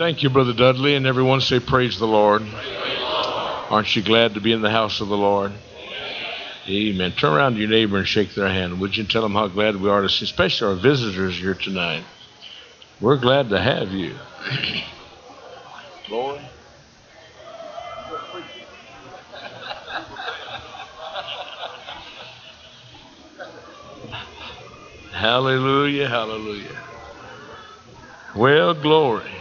Thank you, Brother Dudley, and everyone say, Praise the Lord. Aren't you glad to be in the house of the Lord? Amen. Turn around to your neighbor and shake their hand. Would you tell them how glad we are to see, especially our visitors here tonight? We're glad to have you. Lord. Hallelujah, hallelujah. Well, glory.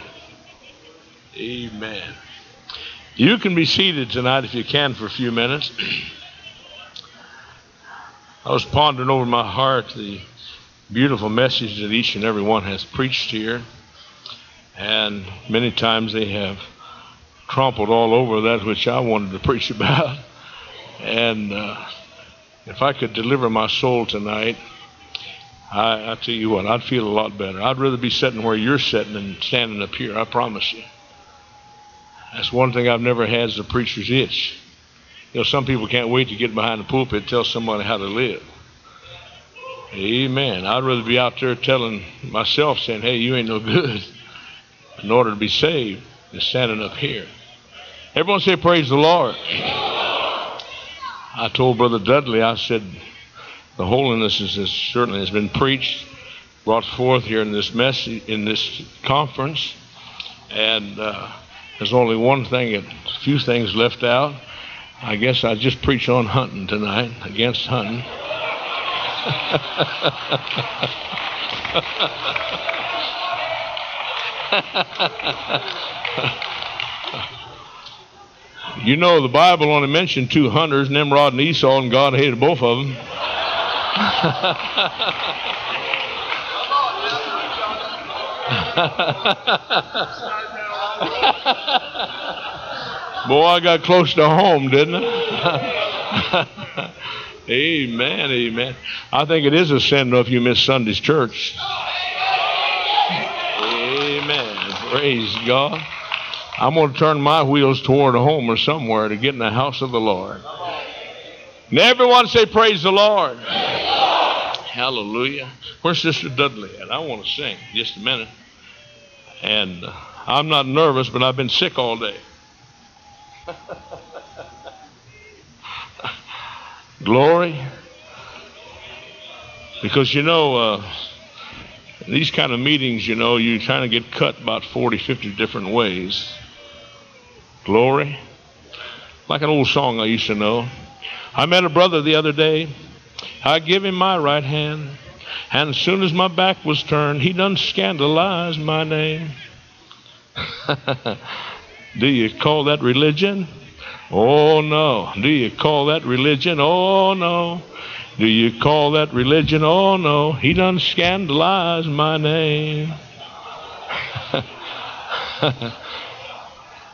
Amen. You can be seated tonight if you can for a few minutes. I was pondering over my heart the beautiful message that each and every one has preached here. And many times they have trampled all over that which I wanted to preach about. And uh, if I could deliver my soul tonight, I, I tell you what, I'd feel a lot better. I'd rather be sitting where you're sitting than standing up here, I promise you. That's one thing I've never had is a preacher's itch. You know, some people can't wait to get behind the pulpit and tell somebody how to live. Amen. I'd rather be out there telling myself, saying, hey, you ain't no good in order to be saved than standing up here. Everyone say, praise the Lord. I told Brother Dudley, I said, the holiness is, is certainly has been preached, brought forth here in this mess in this conference, and uh, there's only one thing, a few things left out. I guess I just preach on hunting tonight, against hunting. you know, the Bible only mentioned two hunters, Nimrod and Esau, and God hated both of them. Boy, I got close to home, didn't I? amen, amen. I think it is a sin though if you miss Sunday's church. Amen. Praise God. I'm going to turn my wheels toward home or somewhere to get in the house of the Lord. And everyone say, Praise the Lord. Hallelujah. Where's Sister Dudley at? I want to sing just a minute. And uh, I'm not nervous, but I've been sick all day. Glory. Because you know, uh, these kind of meetings, you know, you kind of get cut about 40, 50 different ways. Glory. Like an old song I used to know. I met a brother the other day. I give him my right hand. And as soon as my back was turned, he done scandalized my name. Do you call that religion? Oh no. Do you call that religion? Oh no. Do you call that religion? Oh no. He done scandalized my name.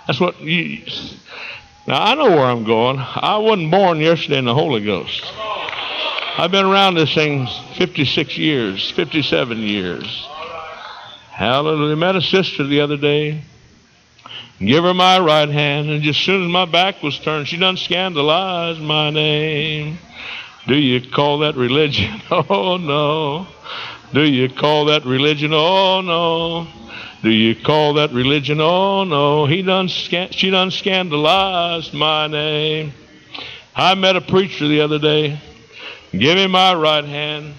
That's what you. Now I know where I'm going. I wasn't born yesterday in the Holy Ghost. I've been around this thing 56 years, 57 years. Hallelujah. Met a sister the other day. Give her my right hand, and just as soon as my back was turned, she done scandalized my name. Do you call that religion? Oh no. Do you call that religion? Oh no. Do you call that religion? Oh no. He done she done scandalized my name. I met a preacher the other day. Give him my right hand.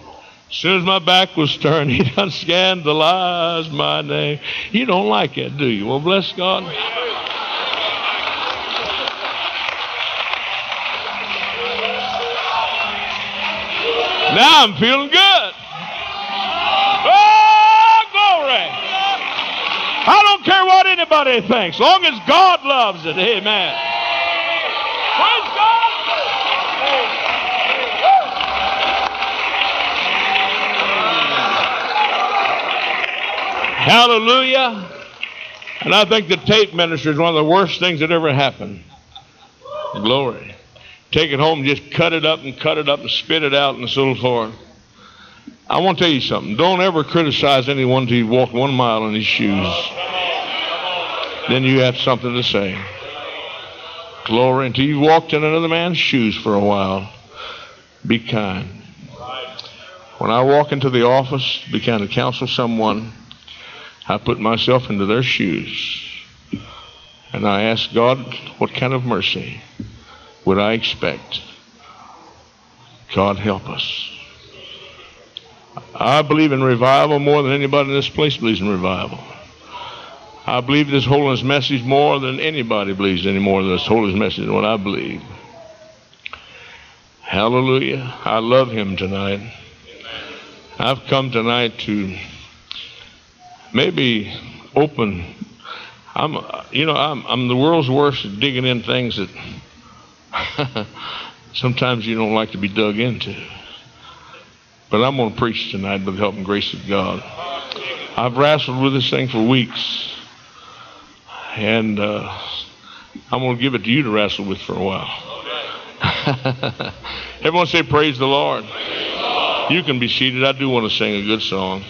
As soon as my back was turned, he done scandalized my name. You don't like it, do you? Well, bless God. Now I'm feeling good. Oh, glory. I don't care what anybody thinks, as long as God loves it. Amen. Hallelujah. And I think the tape ministry is one of the worst things that ever happened. Glory. Take it home, just cut it up and cut it up and spit it out in and so forth. I want to tell you something. Don't ever criticize anyone until you've walked one mile in his shoes. Then you have something to say. Glory. Until you've walked in another man's shoes for a while. Be kind. When I walk into the office, be kind to counsel someone I put myself into their shoes. And I asked God, what kind of mercy would I expect? God help us. I believe in revival more than anybody in this place believes in revival. I believe this holiness message more than anybody believes anymore this holiness message than what I believe. Hallelujah. I love him tonight. I've come tonight to maybe open. I'm, you know, I'm, I'm the world's worst at digging in things that sometimes you don't like to be dug into. But I'm going to preach tonight with the help and grace of God. I've wrestled with this thing for weeks. And uh, I'm going to give it to you to wrestle with for a while. Everyone say, Praise the Lord. You can be seated. I do want to sing a good song.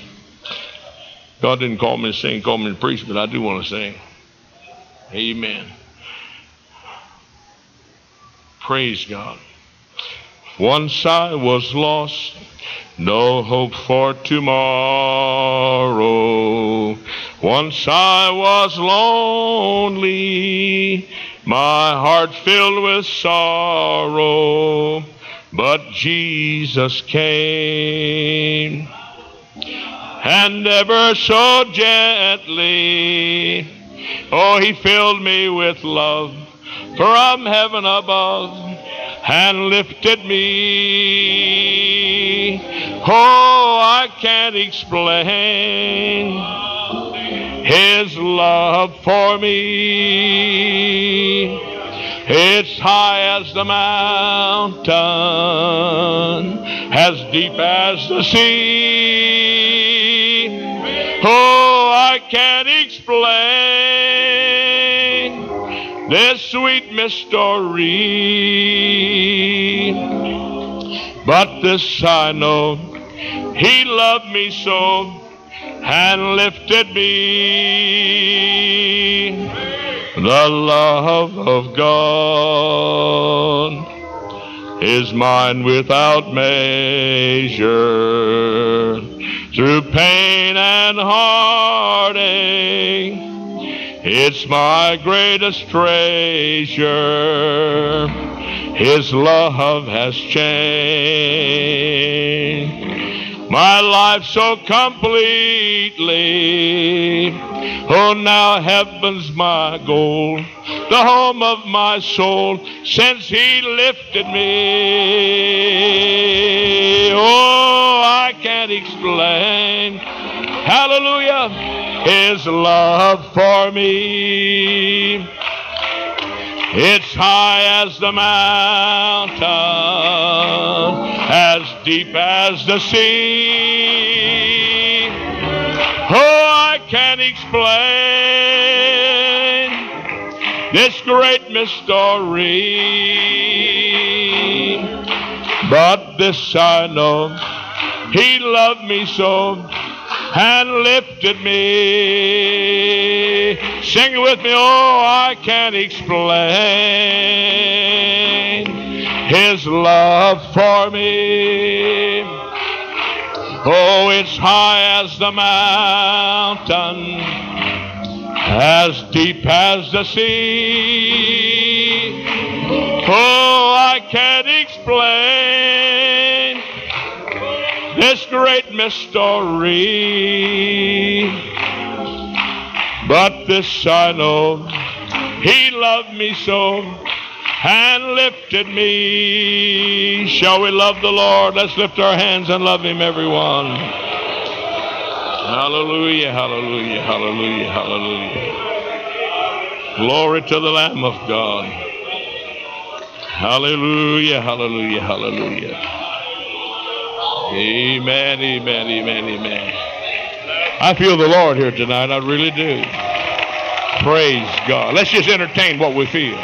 God didn't call me to sing, call me to preach, but I do want to sing. Amen. Praise God. Once I was lost, no hope for tomorrow. Once I was lonely, my heart filled with sorrow. But Jesus came and ever so gently, oh, he filled me with love from heaven above and lifted me. Oh, I can't explain his love for me. It's high as the mountain, as deep as the sea. Oh, I can't explain this sweet mystery. But this I know, He loved me so and lifted me. The love of God is mine without measure. Through pain and heartache, it's my greatest treasure. His love has changed my life so completely. Oh, now heaven's my goal, the home of my soul, since He lifted me. Oh, I can't explain. Hallelujah. His love for me. It's high as the mountain, as deep as the sea. Oh, I can't explain this great mystery. But this I know, He loved me so and lifted me. Sing it with me, oh, I can't explain His love for me. Oh, it's high as the mountain, as deep as the sea. Oh, I can't explain this great mystery. But this I know, He loved me so and lifted me. Shall we love the Lord? Let's lift our hands and love Him, everyone. Hallelujah, hallelujah, hallelujah, hallelujah. Glory to the Lamb of God. Hallelujah, hallelujah, hallelujah. Amen, amen, amen, amen. I feel the Lord here tonight. I really do. Praise God. Let's just entertain what we feel.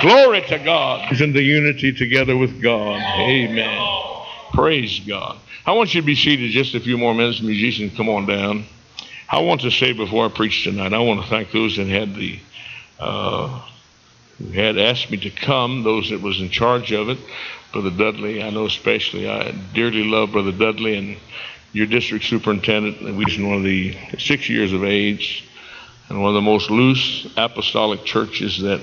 Glory to God. Is in the unity together with God. Amen. Praise God. I want you to be seated just a few more minutes. Musicians, come on down. I want to say before I preach tonight, I want to thank those that had the uh, who had asked me to come, those that was in charge of it. Brother Dudley, I know especially, I dearly love Brother Dudley, and your district superintendent. We was one of the six years of age and one of the most loose apostolic churches that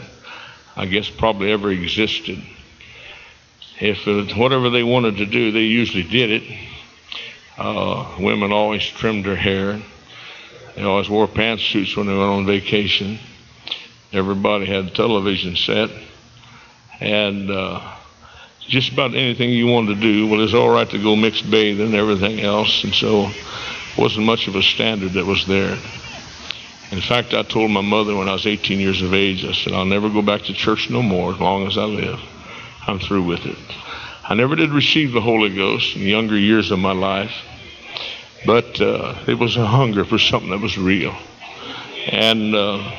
I guess probably ever existed. If it, whatever they wanted to do, they usually did it. Uh, women always trimmed their hair. They always wore pantsuits when they went on vacation. Everybody had a television set. And uh, just about anything you wanted to do, well, it's all right to go mixed bathe and everything else. And so wasn't much of a standard that was there. In fact, I told my mother when I was 18 years of age, I said, I'll never go back to church no more as long as I live. I'm through with it. I never did receive the Holy Ghost in the younger years of my life, but uh, it was a hunger for something that was real. And uh,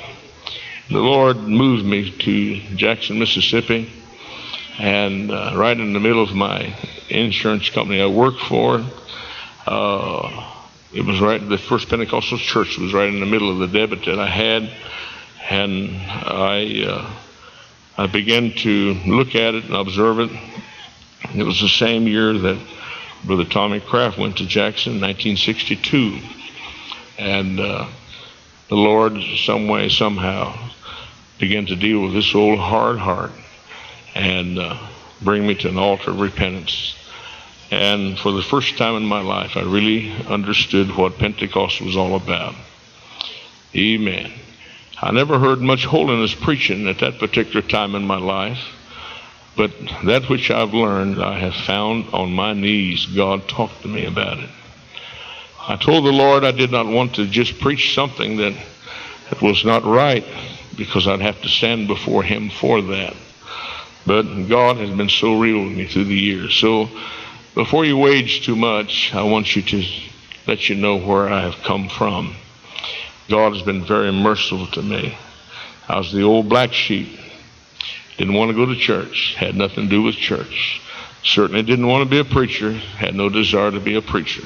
the Lord moved me to Jackson, Mississippi, and uh, right in the middle of my insurance company I worked for, uh, it was right, the First Pentecostal Church was right in the middle of the debit that I had. And I, uh, I began to look at it and observe it. It was the same year that Brother Tommy Craft went to Jackson, 1962. And uh, the Lord, some way, somehow, began to deal with this old hard heart and uh, bring me to an altar of repentance. And for the first time in my life, I really understood what Pentecost was all about. Amen. I never heard much holiness preaching at that particular time in my life, but that which I've learned, I have found on my knees. God talked to me about it. I told the Lord I did not want to just preach something that, that was not right because I'd have to stand before Him for that. But God has been so real with me through the years. So before you wage too much, I want you to let you know where I have come from. God has been very merciful to me. I was the old black sheep. Didn't want to go to church. Had nothing to do with church. Certainly didn't want to be a preacher. Had no desire to be a preacher.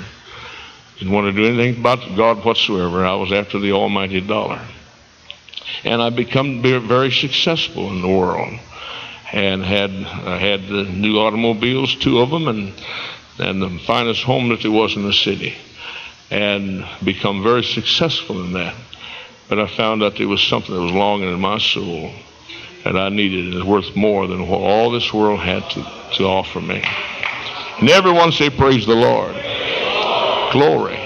Didn't want to do anything about God whatsoever. I was after the almighty dollar. And I become very successful in the world and had I had the new automobiles, two of them, and and the finest home that there was in the city, and become very successful in that. But I found out there was something that was longing in my soul that I needed, and was worth more than what all this world had to, to offer me. And everyone say, Praise the Lord. Glory.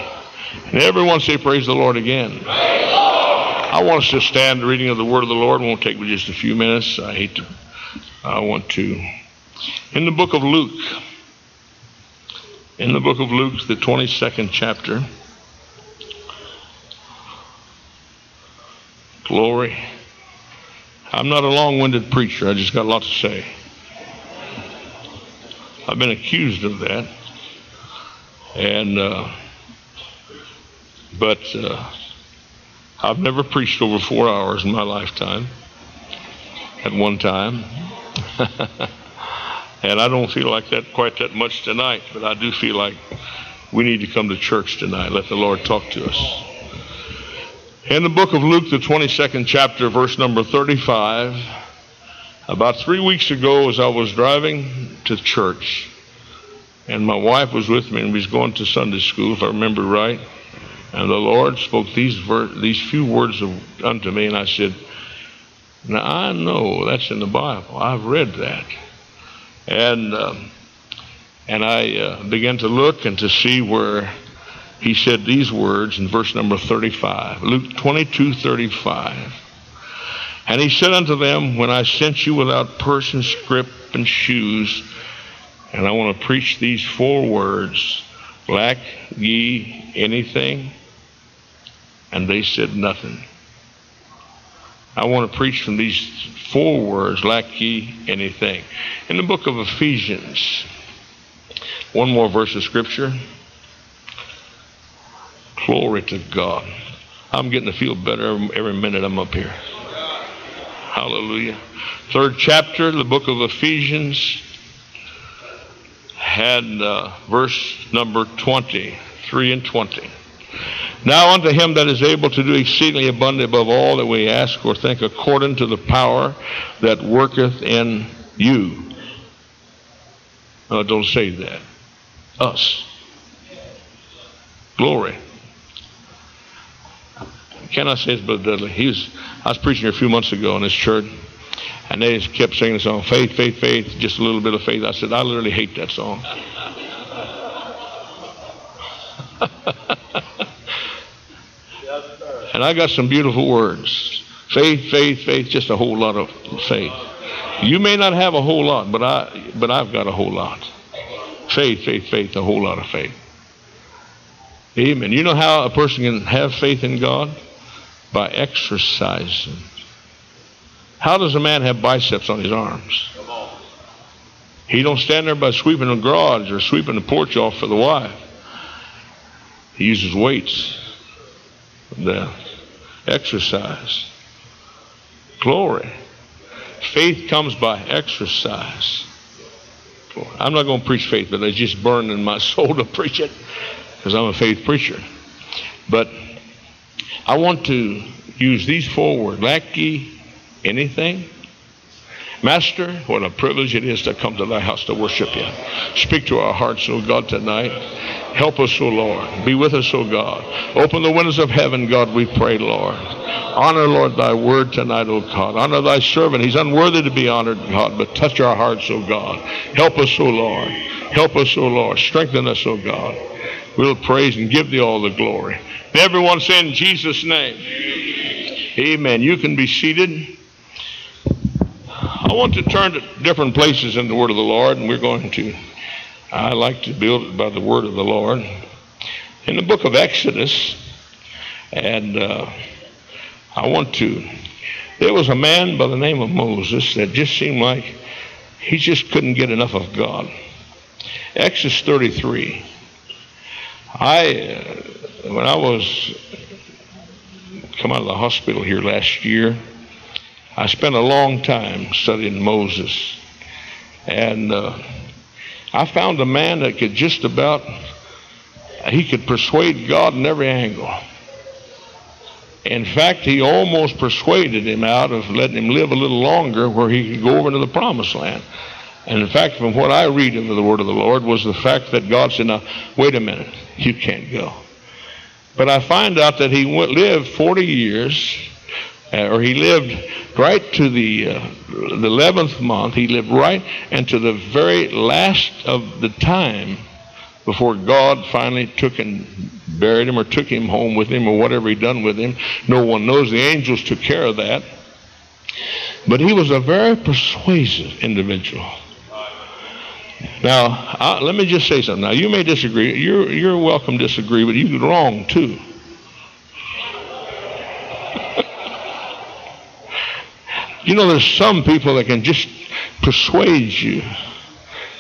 And everyone say, Praise the Lord again. I want us to stand reading of the word of the Lord. It won't take me just a few minutes. I hate to I want to. In the book of Luke, in the book of Luke, the 22nd chapter, glory. I'm not a long winded preacher, I just got a lot to say. I've been accused of that. And, uh, but uh, I've never preached over four hours in my lifetime at one time. and I don't feel like that quite that much tonight, but I do feel like we need to come to church tonight. Let the Lord talk to us. In the book of Luke, the 22nd chapter, verse number 35, about three weeks ago, as I was driving to church, and my wife was with me, and we was going to Sunday school, if I remember right, and the Lord spoke these ver- these few words of, unto me, and I said, now, I know that's in the Bible. I've read that. And, um, and I uh, began to look and to see where he said these words in verse number 35, Luke 22 35. And he said unto them, When I sent you without purse and scrip and shoes, and I want to preach these four words, lack ye anything? And they said nothing. I want to preach from these four words, lack ye anything. In the book of Ephesians, one more verse of scripture. Glory to God. I'm getting to feel better every minute I'm up here. Hallelujah. Third chapter, the book of Ephesians, had uh, verse number 20, 3 and 20. Now unto him that is able to do exceedingly abundantly above all that we ask or think, according to the power that worketh in you. No, don't say that. Us. Glory. Can I say this, Brother uh, Dudley? He was, I was preaching here a few months ago in this church, and they just kept singing the song, Faith, Faith, Faith, just a little bit of faith. I said, I literally hate that song. and I got some beautiful words. Faith, faith, faith, just a whole lot of faith. You may not have a whole lot, but I but I've got a whole lot. Faith, faith, faith, a whole lot of faith. Amen. You know how a person can have faith in God? By exercising. How does a man have biceps on his arms? He don't stand there by sweeping the garage or sweeping the porch off for the wife. He uses weights. The exercise. Glory. Faith comes by exercise. I'm not going to preach faith, but it's just burned in my soul to preach it because I'm a faith preacher. But I want to use these four words. Lack ye anything? Master, what a privilege it is to come to thy house to worship you. Speak to our hearts, O God, tonight. Help us, O Lord. Be with us, O God. Open the windows of heaven, God, we pray, Lord. Honor, Lord, thy word tonight, O God. Honor thy servant. He's unworthy to be honored, God, but touch our hearts, O God. Help us, O Lord. Help us, O Lord. Strengthen us, O God. We'll praise and give thee all the glory. Everyone say in Jesus' name. Amen. You can be seated. I want to turn to different places in the Word of the Lord, and we're going to. I like to build it by the Word of the Lord. In the book of Exodus, and uh, I want to. There was a man by the name of Moses that just seemed like he just couldn't get enough of God. Exodus 33. I, uh, when I was come out of the hospital here last year, I spent a long time studying Moses, and uh, I found a man that could just about he could persuade God in every angle. In fact, he almost persuaded him out of letting him live a little longer where he could go over to the promised land. And in fact, from what I read into the word of the Lord was the fact that God said, now, wait a minute, you can't go. But I find out that he went, lived 40 years, or he lived right to the, uh, the 11th month. He lived right into the very last of the time before God finally took and buried him or took him home with him or whatever he done with him. No one knows. The angels took care of that. But he was a very persuasive individual. Now, I, let me just say something. Now, you may disagree. You're, you're welcome to disagree, but you're wrong too. You know, there's some people that can just persuade you.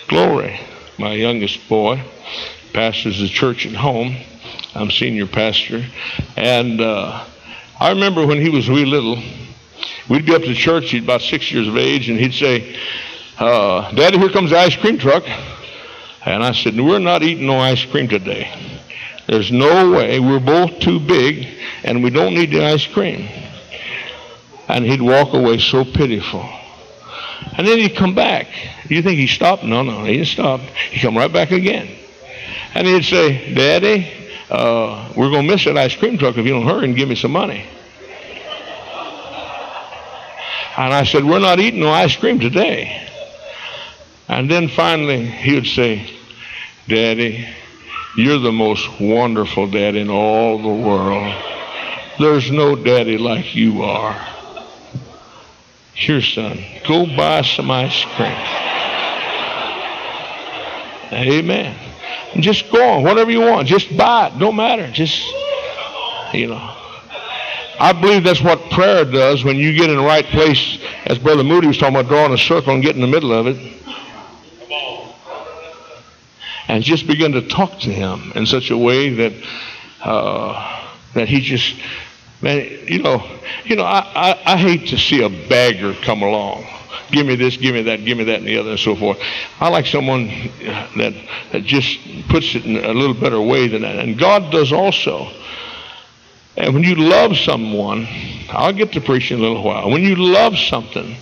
Glory. My youngest boy pastors the church at home. I'm senior pastor. And uh, I remember when he was wee little, we'd be up to church. He's about six years of age, and he'd say, uh, Daddy, here comes the ice cream truck. And I said, We're not eating no ice cream today. There's no way. We're both too big, and we don't need the ice cream. And he'd walk away so pitiful. And then he'd come back. You think he stopped? No, no, he didn't stop. He'd come right back again. And he'd say, Daddy, uh, we're going to miss that ice cream truck if you don't hurry and give me some money. And I said, We're not eating no ice cream today. And then finally, he would say, Daddy, you're the most wonderful dad in all the world. There's no daddy like you are. Here, son, go buy some ice cream. Amen. Just go on, whatever you want. Just buy it. Don't matter. Just, you know. I believe that's what prayer does when you get in the right place, as Brother Moody was talking about, drawing a circle and getting in the middle of it and just begin to talk to him in such a way that uh, that he just man, you know, you know, I, I, I hate to see a bagger come along. Give me this, give me that, give me that, and the other, and so forth. I like someone that that just puts it in a little better way than that, and God does also. And when you love someone, I'll get to preaching in a little while. When you love something,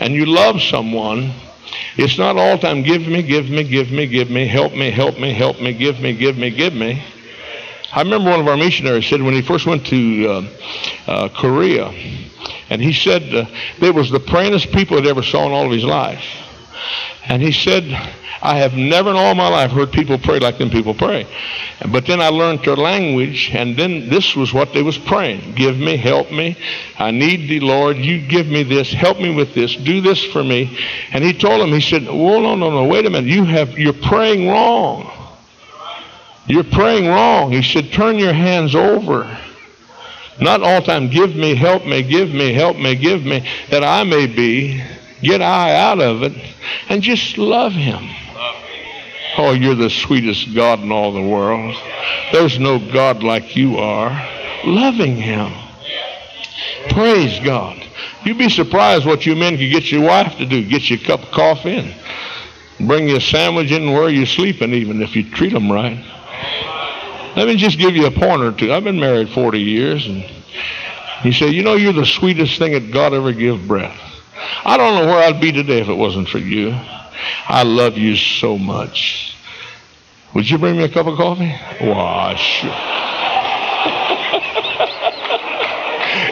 and you love someone, it's not all time, give me, give me, give me, give me, help me, help me, help me, give me, give me, give me. I remember one of our missionaries said when he first went to uh, uh, Korea, and he said uh, they was the prayingest people he'd ever saw in all of his life. And he said, I have never in all my life heard people pray like them people pray. But then I learned their language, and then this was what they was praying. Give me, help me. I need thee, Lord. You give me this. Help me with this. Do this for me. And he told him, he said, Whoa, no, no, no, wait a minute. You have you're praying wrong. You're praying wrong. He said, Turn your hands over. Not all time, give me, help me, give me, help me, give me, that I may be. Get I out of it and just love him. Oh, you're the sweetest God in all the world. There's no God like you are. Loving him. Praise God. You'd be surprised what you men could get your wife to do. Get you a cup of coffee and bring you a sandwich in where you're sleeping, even if you treat them right. Let me just give you a pointer or two. I've been married 40 years, and you say, you know, you're the sweetest thing that God ever gave breath. I don't know where I'd be today if it wasn't for you. I love you so much. Would you bring me a cup of coffee? Why, sure.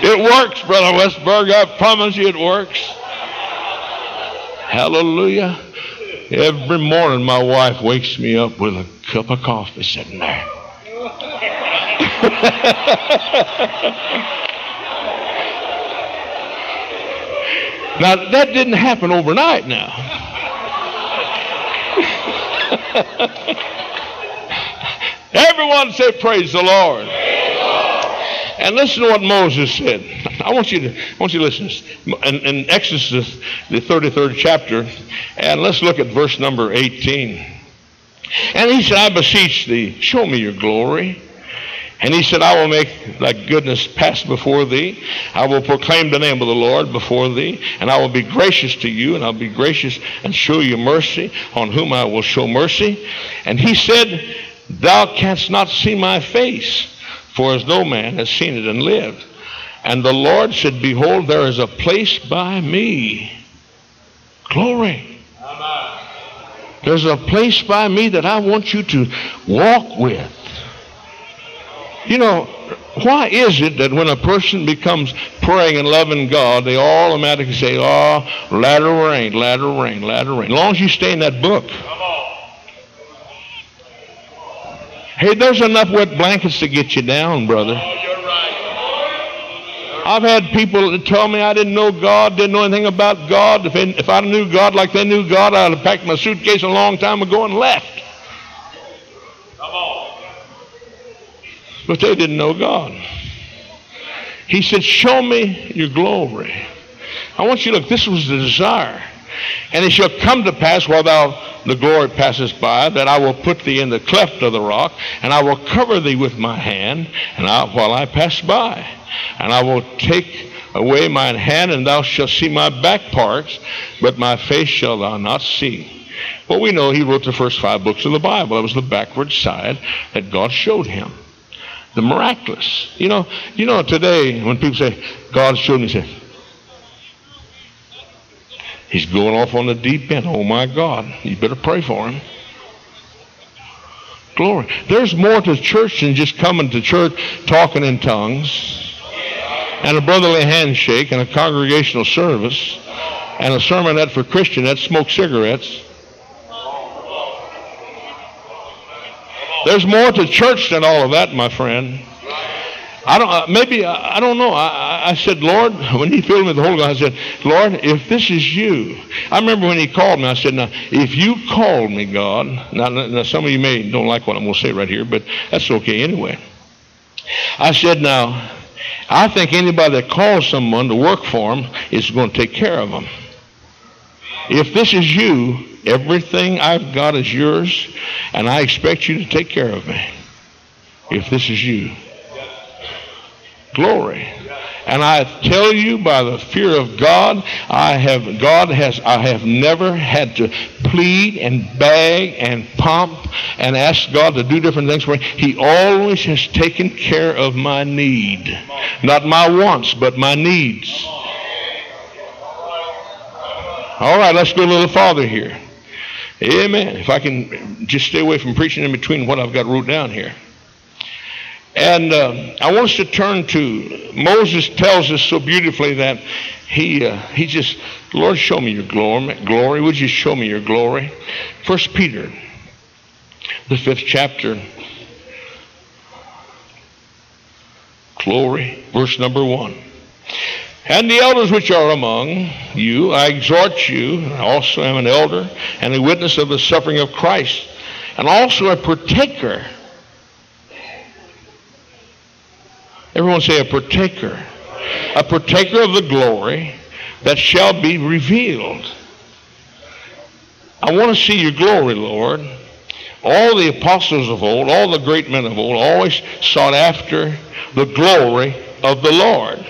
it works, Brother Westberg. I promise you it works. Hallelujah. Every morning my wife wakes me up with a cup of coffee sitting there. Now, that didn't happen overnight now. Everyone say, Praise the Lord. And listen to what Moses said. I want you to, I want you to listen. In, in Exodus, the 33rd chapter, and let's look at verse number 18. And he said, I beseech thee, show me your glory. And he said, I will make thy goodness pass before thee. I will proclaim the name of the Lord before thee. And I will be gracious to you, and I'll be gracious and show you mercy, on whom I will show mercy. And he said, Thou canst not see my face, for as no man has seen it and lived. And the Lord said, Behold, there is a place by me. Glory. There's a place by me that I want you to walk with. You know, why is it that when a person becomes praying and loving God, they automatically say, oh, latter rain, latter rain, latter rain. As long as you stay in that book. Hey, there's enough wet blankets to get you down, brother. I've had people tell me I didn't know God, didn't know anything about God. If, if I knew God like they knew God, I'd have packed my suitcase a long time ago and left. But they didn't know God. He said, Show me your glory. I want you to look, this was the desire. And it shall come to pass while thou the glory passes by, that I will put thee in the cleft of the rock, and I will cover thee with my hand, and I, while I pass by, and I will take away mine hand, and thou shalt see my back parts, but my face shall thou not see. Well, we know he wrote the first five books of the Bible. That was the backward side that God showed him the miraculous. You know, you know today when people say God showed me, say He's going off on the deep end. Oh my God, you better pray for him. Glory. There's more to church than just coming to church talking in tongues and a brotherly handshake and a congregational service and a sermonette for Christian that smoke cigarettes. There's more to church than all of that, my friend. I don't. Uh, maybe I, I don't know. I, I said, Lord, when He filled me with the Holy Ghost, I said, Lord, if this is you, I remember when He called me. I said, Now, if you called me, God, now, now some of you may don't like what I'm going to say right here, but that's okay anyway. I said, Now, I think anybody that calls someone to work for them is going to take care of them. If this is you, everything I've got is yours, and I expect you to take care of me. If this is you. Glory. And I tell you by the fear of God, I have God has I have never had to plead and beg and pump and ask God to do different things for me. He always has taken care of my need. Not my wants, but my needs. All right, let's go a little farther here. Amen. If I can just stay away from preaching in between what I've got wrote down here. And uh, I want us to turn to Moses tells us so beautifully that he uh, he just Lord show me your glory glory. Would you show me your glory? First Peter the fifth chapter. Glory verse number one. And the elders which are among you I exhort you I also am an elder and a witness of the suffering of Christ. And also a partaker Everyone say a partaker. A partaker of the glory that shall be revealed. I want to see your glory, Lord. All the apostles of old, all the great men of old, always sought after the glory of the Lord.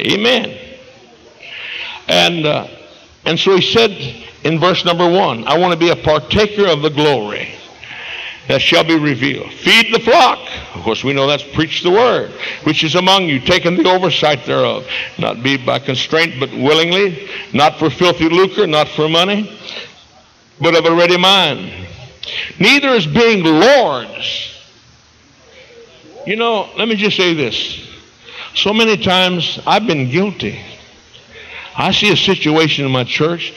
Amen. And uh, and so he said in verse number one, I want to be a partaker of the glory that shall be revealed. Feed the flock. Of course, we know that's preach the word, which is among you, taking the oversight thereof. Not be by constraint, but willingly, not for filthy lucre, not for money, but of a ready mind. Neither is being lords. You know, let me just say this. So many times I've been guilty. I see a situation in my church,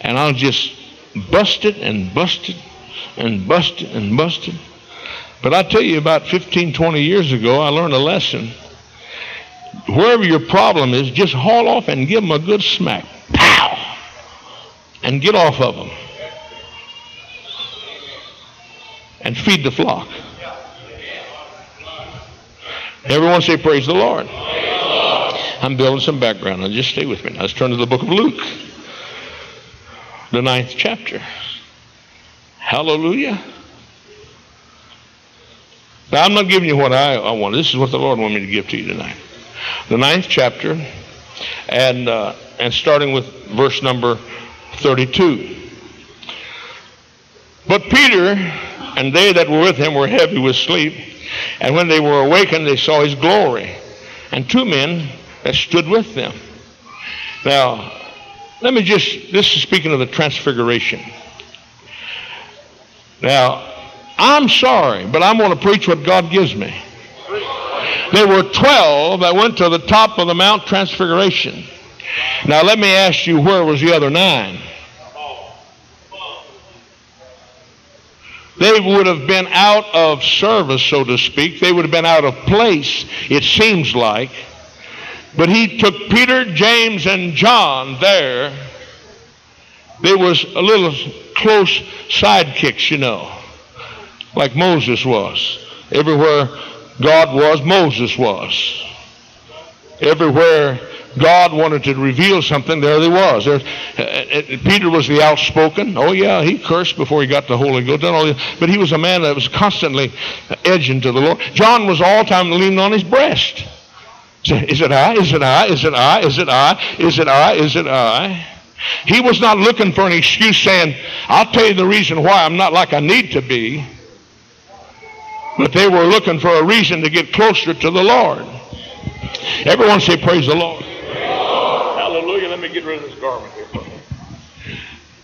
and I'll just bust it and bust it and busted and busted. But I tell you, about 15, 20 years ago, I learned a lesson. Wherever your problem is, just haul off and give them a good smack. Pow! And get off of them. And feed the flock. Everyone say, Praise the Lord. I'm building some background. Now just stay with me. Now let's turn to the book of Luke, the ninth chapter. Hallelujah. Now, I'm not giving you what I, I want. This is what the Lord wanted me to give to you tonight. The ninth chapter, and, uh, and starting with verse number 32. But Peter and they that were with him were heavy with sleep, and when they were awakened, they saw his glory, and two men that stood with them. Now, let me just, this is speaking of the transfiguration. Now, I'm sorry, but I'm going to preach what God gives me. There were 12 that went to the top of the Mount Transfiguration. Now, let me ask you, where was the other nine? They would have been out of service, so to speak. They would have been out of place, it seems like. But he took Peter, James, and John there. There was a little close sidekicks, you know, like Moses was. Everywhere God was, Moses was. Everywhere God wanted to reveal something, there he was. There, uh, uh, Peter was the outspoken. Oh yeah, he cursed before he got the Holy Ghost. Done all this, but he was a man that was constantly edging to the Lord. John was all time leaning on his breast. Is it I? Is it I? Is it I? Is it I? Is it I? Is it I? He was not looking for an excuse saying, I'll tell you the reason why I'm not like I need to be. But they were looking for a reason to get closer to the Lord. Everyone say, Praise the Lord. Hallelujah. Let me get rid of this garment here.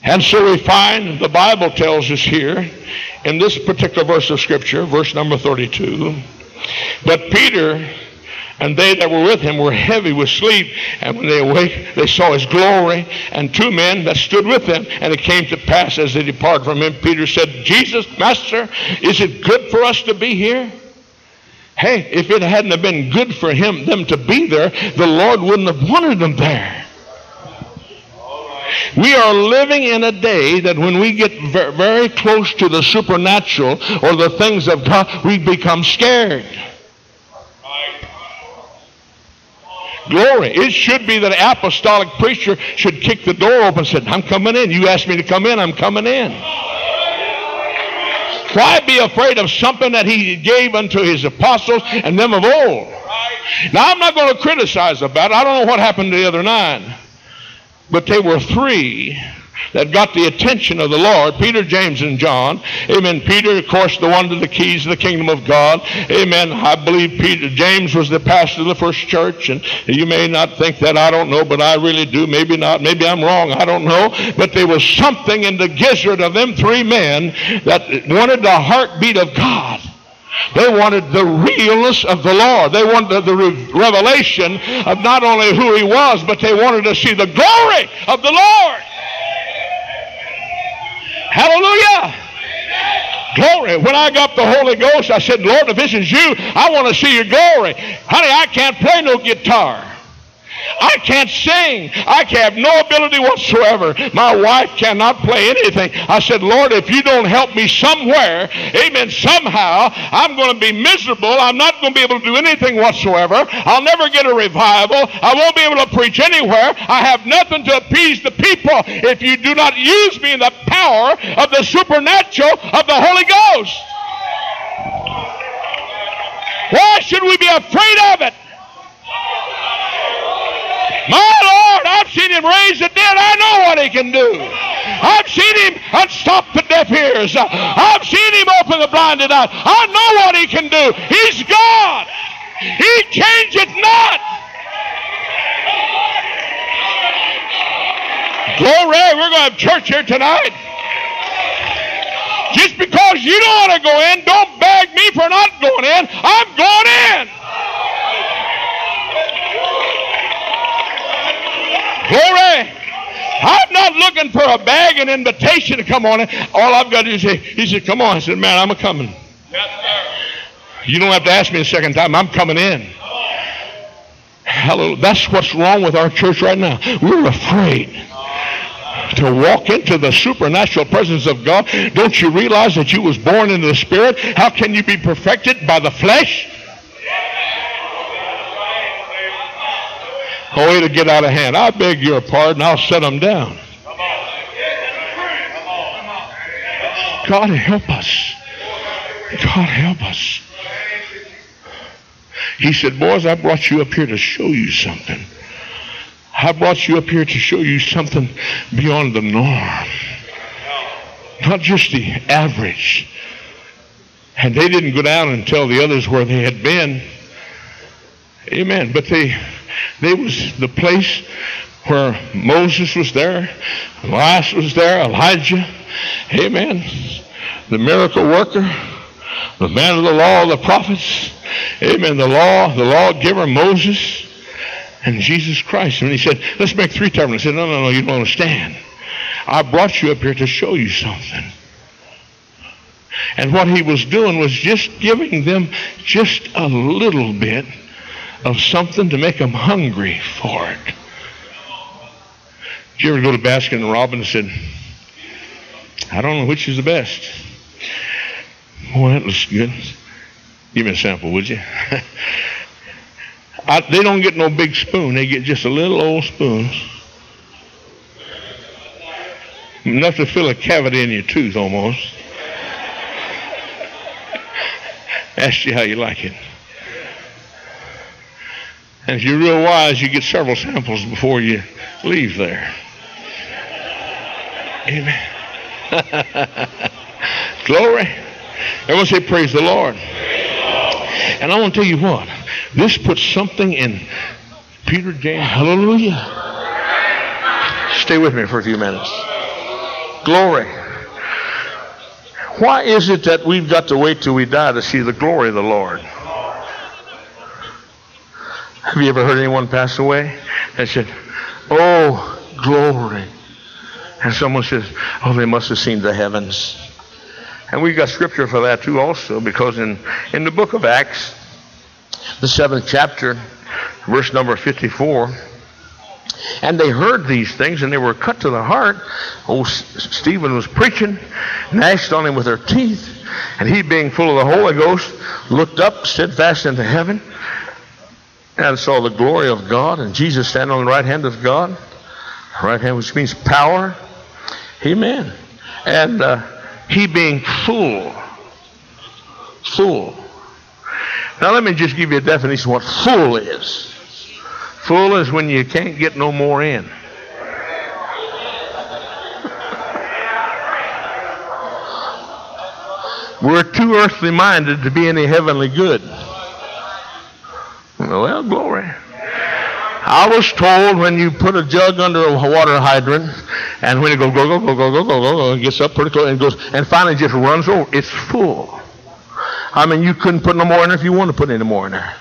And so we find the Bible tells us here in this particular verse of Scripture, verse number 32, but Peter and they that were with him were heavy with sleep. And when they awake, they saw his glory and two men that stood with him. And it came to pass as they departed from him, Peter said, Jesus, Master, is it good for us to be here? Hey, if it hadn't have been good for him, them to be there, the Lord wouldn't have wanted them there. We are living in a day that when we get very close to the supernatural or the things of God, we become scared. Glory. It should be that an apostolic preacher should kick the door open and say, I'm coming in. You asked me to come in, I'm coming in. Why be afraid of something that he gave unto his apostles and them of old? Now, I'm not going to criticize about it. I don't know what happened to the other nine. But they were three that got the attention of the Lord, Peter, James, and John. Amen. Peter, of course, the one to the keys of the kingdom of God. Amen. I believe Peter, James was the pastor of the first church, and you may not think that. I don't know, but I really do. Maybe not. Maybe I'm wrong. I don't know. But there was something in the gizzard of them three men that wanted the heartbeat of God. They wanted the realness of the Lord. They wanted the revelation of not only who He was, but they wanted to see the glory of the Lord. Hallelujah. Glory. When I got the Holy Ghost, I said, Lord, if this is you, I want to see your glory. Honey, I can't play no guitar. I can't sing. I have no ability whatsoever. My wife cannot play anything. I said, Lord, if you don't help me somewhere, amen, somehow, I'm going to be miserable. I'm not going to be able to do anything whatsoever. I'll never get a revival. I won't be able to preach anywhere. I have nothing to appease the people if you do not use me in the power of the supernatural of the Holy Ghost. Why should we be afraid of it? My Lord, I've seen him raise the dead. I know what he can do. I've seen him unstop the deaf ears. I've seen him open the blinded eyes. I know what he can do. He's God. He changeth not. Glory, we're going to have church here tonight. Just because you don't want to go in, don't beg me for not going in. I'm going in. Glory. I'm not looking for a bag and invitation to come on in. All I've got to do is say, he said, come on. I said, man, I'm a coming. You don't have to ask me a second time. I'm coming in. Hallelujah. That's what's wrong with our church right now. We're afraid to walk into the supernatural presence of God. Don't you realize that you was born into the spirit? How can you be perfected by the flesh? Oh, it'll get out of hand. I beg your pardon. I'll set them down. God help us. God help us. He said, Boys, I brought you up here to show you something. I brought you up here to show you something beyond the norm. Not just the average. And they didn't go down and tell the others where they had been. Amen. But they there was the place where Moses was there, Elias was there, Elijah, amen, the miracle worker, the man of the law, the prophets, amen, the law, the lawgiver, Moses, and Jesus Christ. And he said, let's make three tabernacles. I said, no, no, no, you don't understand. I brought you up here to show you something. And what he was doing was just giving them just a little bit of something to make them hungry for it. Did you ever go to Baskin Robbins and said, I don't know which is the best? Boy, that looks good. Give me a sample, would you? I, they don't get no big spoon. They get just a little old spoon. Enough to fill a cavity in your tooth almost. Ask you how you like it. And if you're real wise, you get several samples before you leave there. Amen. Glory. Everyone say, Praise the Lord. And I want to tell you what, this puts something in Peter, James, hallelujah. Stay with me for a few minutes. Glory. Why is it that we've got to wait till we die to see the glory of the Lord? Have you ever heard anyone pass away and said, Oh, glory? And someone says, Oh, they must have seen the heavens. And we've got scripture for that too, also, because in, in the book of Acts, the seventh chapter, verse number 54, and they heard these things and they were cut to the heart. Oh, Stephen was preaching, gnashed on him with their teeth, and he, being full of the Holy Ghost, looked up steadfast into heaven and saw the glory of God and Jesus standing on the right hand of God. Right hand, which means power. Amen. And uh, he being full. Full. Now, let me just give you a definition of what full is. Full is when you can't get no more in. We're too earthly minded to be any heavenly good. Well, glory. I was told when you put a jug under a water hydrant, and when it goes go go go go go go go, go it gets up pretty close and goes, and finally just runs over. It's full. I mean, you couldn't put no more in there if you want to put any more in there.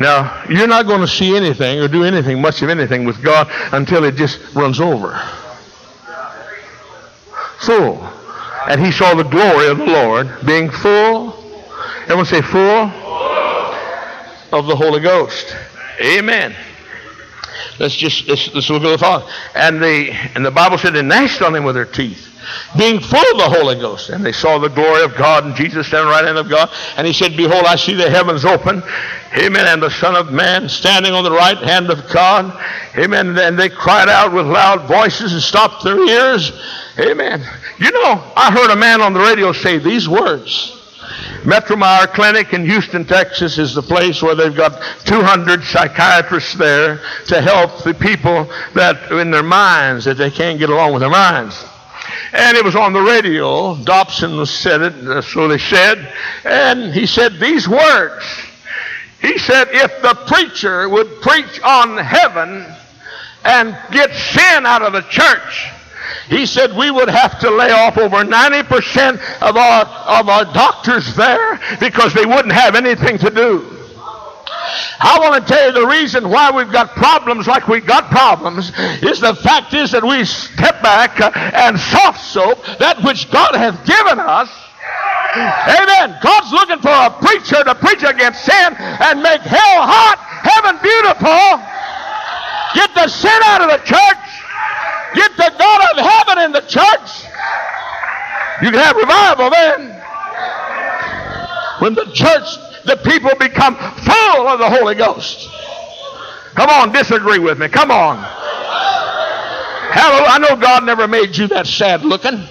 Now, you're not going to see anything or do anything, much of anything with God until it just runs over. Full. And he saw the glory of the Lord being full. Everyone say full. full of the Holy Ghost. Amen. Let's just let's, let's look the Father. And the and the Bible said they gnashed on him with their teeth being full of the Holy Ghost. And they saw the glory of God and Jesus standing right hand of God. And he said, Behold, I see the heavens open. Amen. And the Son of Man standing on the right hand of God. Amen. And they cried out with loud voices and stopped their ears. Amen. You know, I heard a man on the radio say these words. Metromar Clinic in Houston, Texas is the place where they've got 200 psychiatrists there to help the people that in their minds that they can't get along with their minds. And it was on the radio. Dobson said it, uh, so they said. And he said these words. He said, if the preacher would preach on heaven and get sin out of the church, he said we would have to lay off over 90% of our, of our doctors there because they wouldn't have anything to do. I want to tell you the reason why we've got problems like we've got problems is the fact is that we step back uh, and soft soap that which God has given us. Amen. God's looking for a preacher to preach against sin and make hell hot, heaven beautiful. Get the sin out of the church. Get the God of heaven in the church. You can have revival then. When the church the people become full of the Holy Ghost. Come on, disagree with me. Come on. Hello, I know God never made you that sad looking.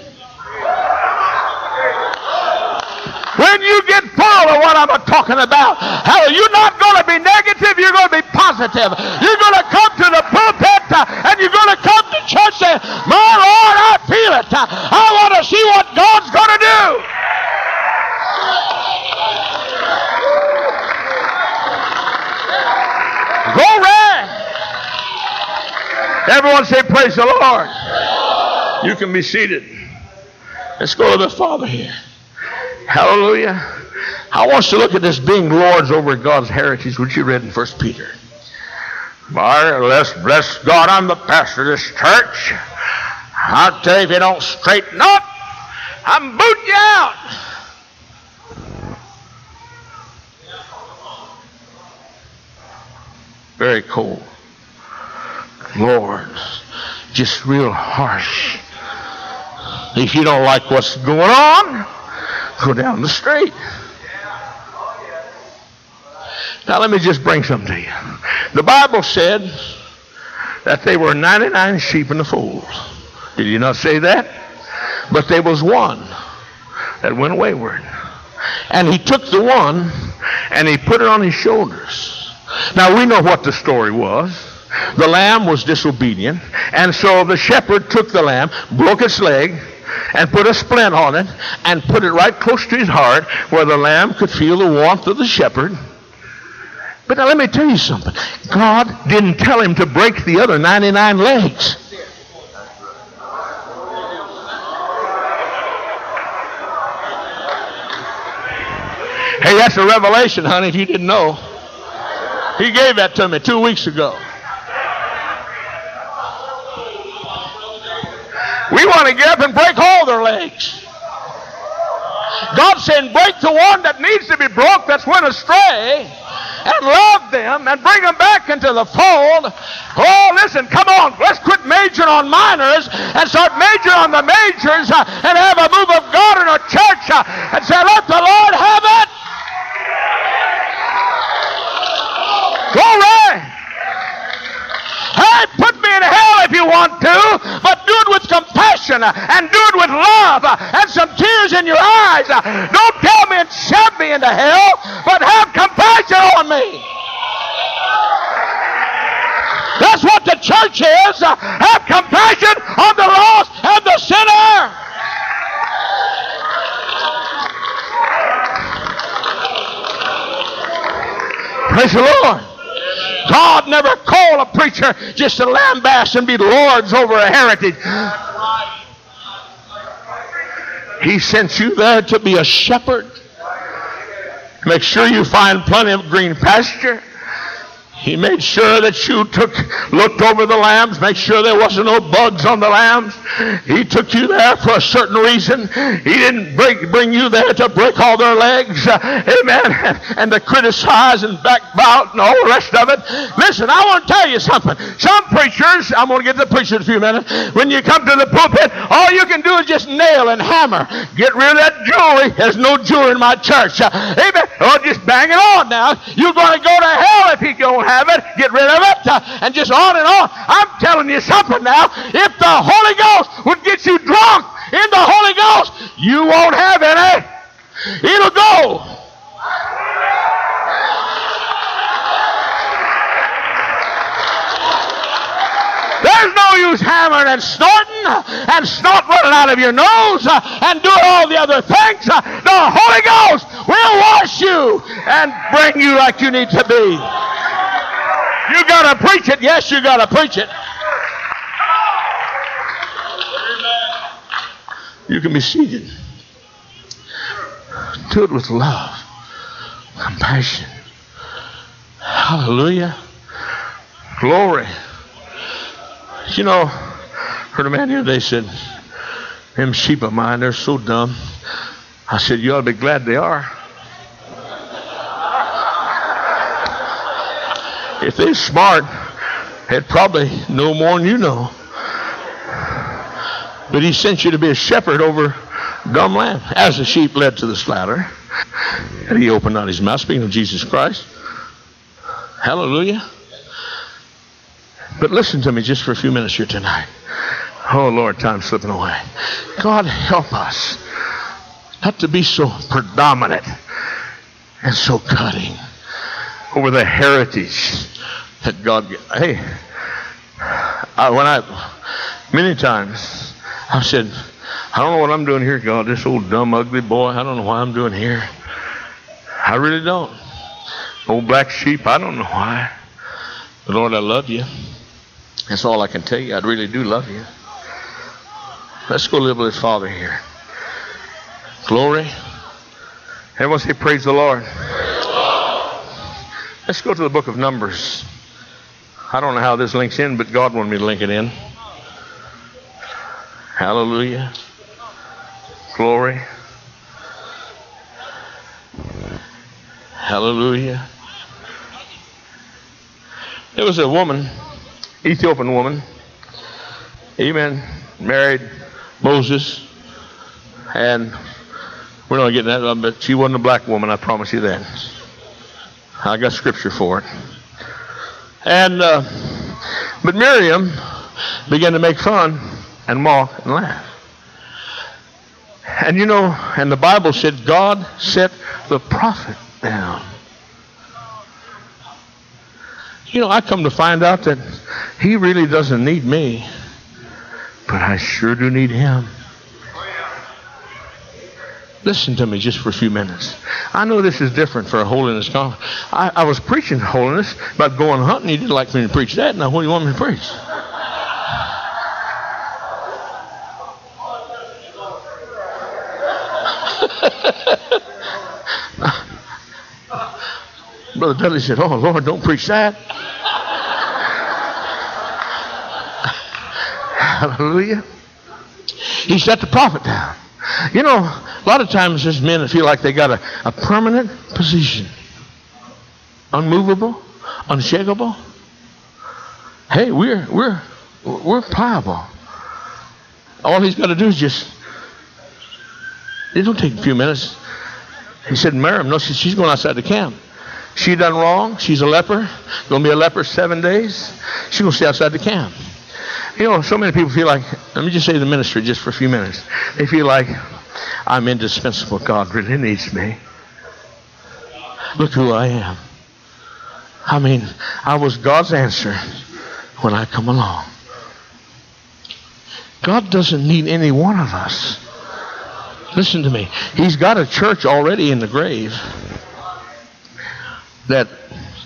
When you get full of what I'm talking about, you're not going to be negative, you're going to be positive. You're going to come to the pulpit uh, and you're going to come to church and say, My Lord, I feel it. I want to see what God's going to do. Glory! Everyone say, Praise the Lord. You can be seated. Let's go to the Father here. Hallelujah. I want to look at this being lords over God's heritage, which you read in 1 Peter. Let's bless God, I'm the pastor of this church. I'll tell you if you don't straighten up, I'm booting you out. very cold. Lord, just real harsh. If you don't like what's going on, go down the street. Now, let me just bring something to you. The Bible said that there were 99 sheep in the fold. Did you not say that? But there was one that went wayward. And he took the one and he put it on his shoulders. Now we know what the story was. The lamb was disobedient, and so the shepherd took the lamb, broke its leg, and put a splint on it, and put it right close to his heart where the lamb could feel the warmth of the shepherd. But now let me tell you something. God didn't tell him to break the other 99 legs. Hey, that's a revelation, honey, if you didn't know. He gave that to me two weeks ago. We want to get up and break all their legs. God's saying, break the one that needs to be broke that's went astray and love them and bring them back into the fold. Oh, listen, come on. Let's quit majoring on minors and start majoring on the majors uh, and have a move of God in our church uh, and say, let the Lord have it. Glory! Hey, put me in hell if you want to, but do it with compassion uh, and do it with love uh, and some tears in your eyes. Uh, don't tell me and shove me into hell, but have compassion on me. That's what the church is. Have compassion on the lost and the sinner. Praise the Lord. God never called a preacher just to lambaste and be lords over a heritage. He sent you there to be a shepherd Make sure you find plenty of green pasture. He made sure that you took, looked over the lambs, make sure there wasn't no bugs on the lambs. He took you there for a certain reason. He didn't break, bring you there to break all their legs. Uh, amen. And, to criticize and backbite and all the rest of it. Listen, I want to tell you something. Some preachers, I'm going to get to the preacher in a few minutes. When you come to the pulpit, all you can do is just nail and hammer. Get rid of that jewelry. There's no jewelry in my church. Uh, amen. Oh, just bang it on now. You're going to go to hell if you don't have it, get rid of it, uh, and just on and on. I'm telling you something now. If the Holy Ghost would get you drunk in the Holy Ghost, you won't have any. It'll go. There's no use hammering and snorting and snot running out of your nose uh, and doing all the other things. Uh, the Holy Ghost will wash you and bring you like you need to be. You got to preach it. Yes, you got to preach it. You can be seated. Do it with love, compassion. Hallelujah. Glory. You know, heard a man the other day said, Them sheep of mine, they're so dumb. I said, You ought to be glad they are. If they're smart, they'd probably know more than you know. But he sent you to be a shepherd over dumb lamb. As the sheep led to the slaughter, and he opened not his mouth, speaking of Jesus Christ. Hallelujah. But listen to me just for a few minutes here tonight. Oh, Lord, time's slipping away. God help us not to be so predominant and so cutting over the heritage that God. Gave. Hey, I, when I many times I've said, I don't know what I'm doing here, God. This old dumb ugly boy. I don't know why I'm doing here. I really don't. Old black sheep. I don't know why. But Lord, I love you. That's all I can tell you. I really do love you. Let's go live with Father here. Glory. Everyone say, Praise the Lord. Let's go to the book of Numbers. I don't know how this links in, but God wanted me to link it in. Hallelujah. Glory. Hallelujah. There was a woman, Ethiopian woman, amen, married Moses, and we're not getting that, but she wasn't a black woman, I promise you that. I got scripture for it. And uh, but Miriam began to make fun and mock and laugh. And you know, and the Bible said God set the prophet down. You know, I come to find out that he really doesn't need me, but I sure do need him. Listen to me just for a few minutes. I know this is different for a holiness conference. I, I was preaching holiness about going hunting. You didn't like me to preach that. Now, what do you want me to preach? Brother Dudley said, Oh, Lord, don't preach that. Hallelujah. He set the prophet down. You know, a lot of times there's men that feel like they got a, a permanent position. Unmovable, unshakable. Hey, we're we're we're pliable. All he's got to do is just it don't take a few minutes. He said, Miriam, no, she, she's going outside the camp. She done wrong. She's a leper. Gonna be a leper seven days. She's gonna stay outside the camp. You know, so many people feel like, let me just say the ministry just for a few minutes. They feel like I'm indispensable. God really needs me. Look who I am. I mean, I was God's answer when I come along. God doesn't need any one of us. Listen to me. He's got a church already in the grave that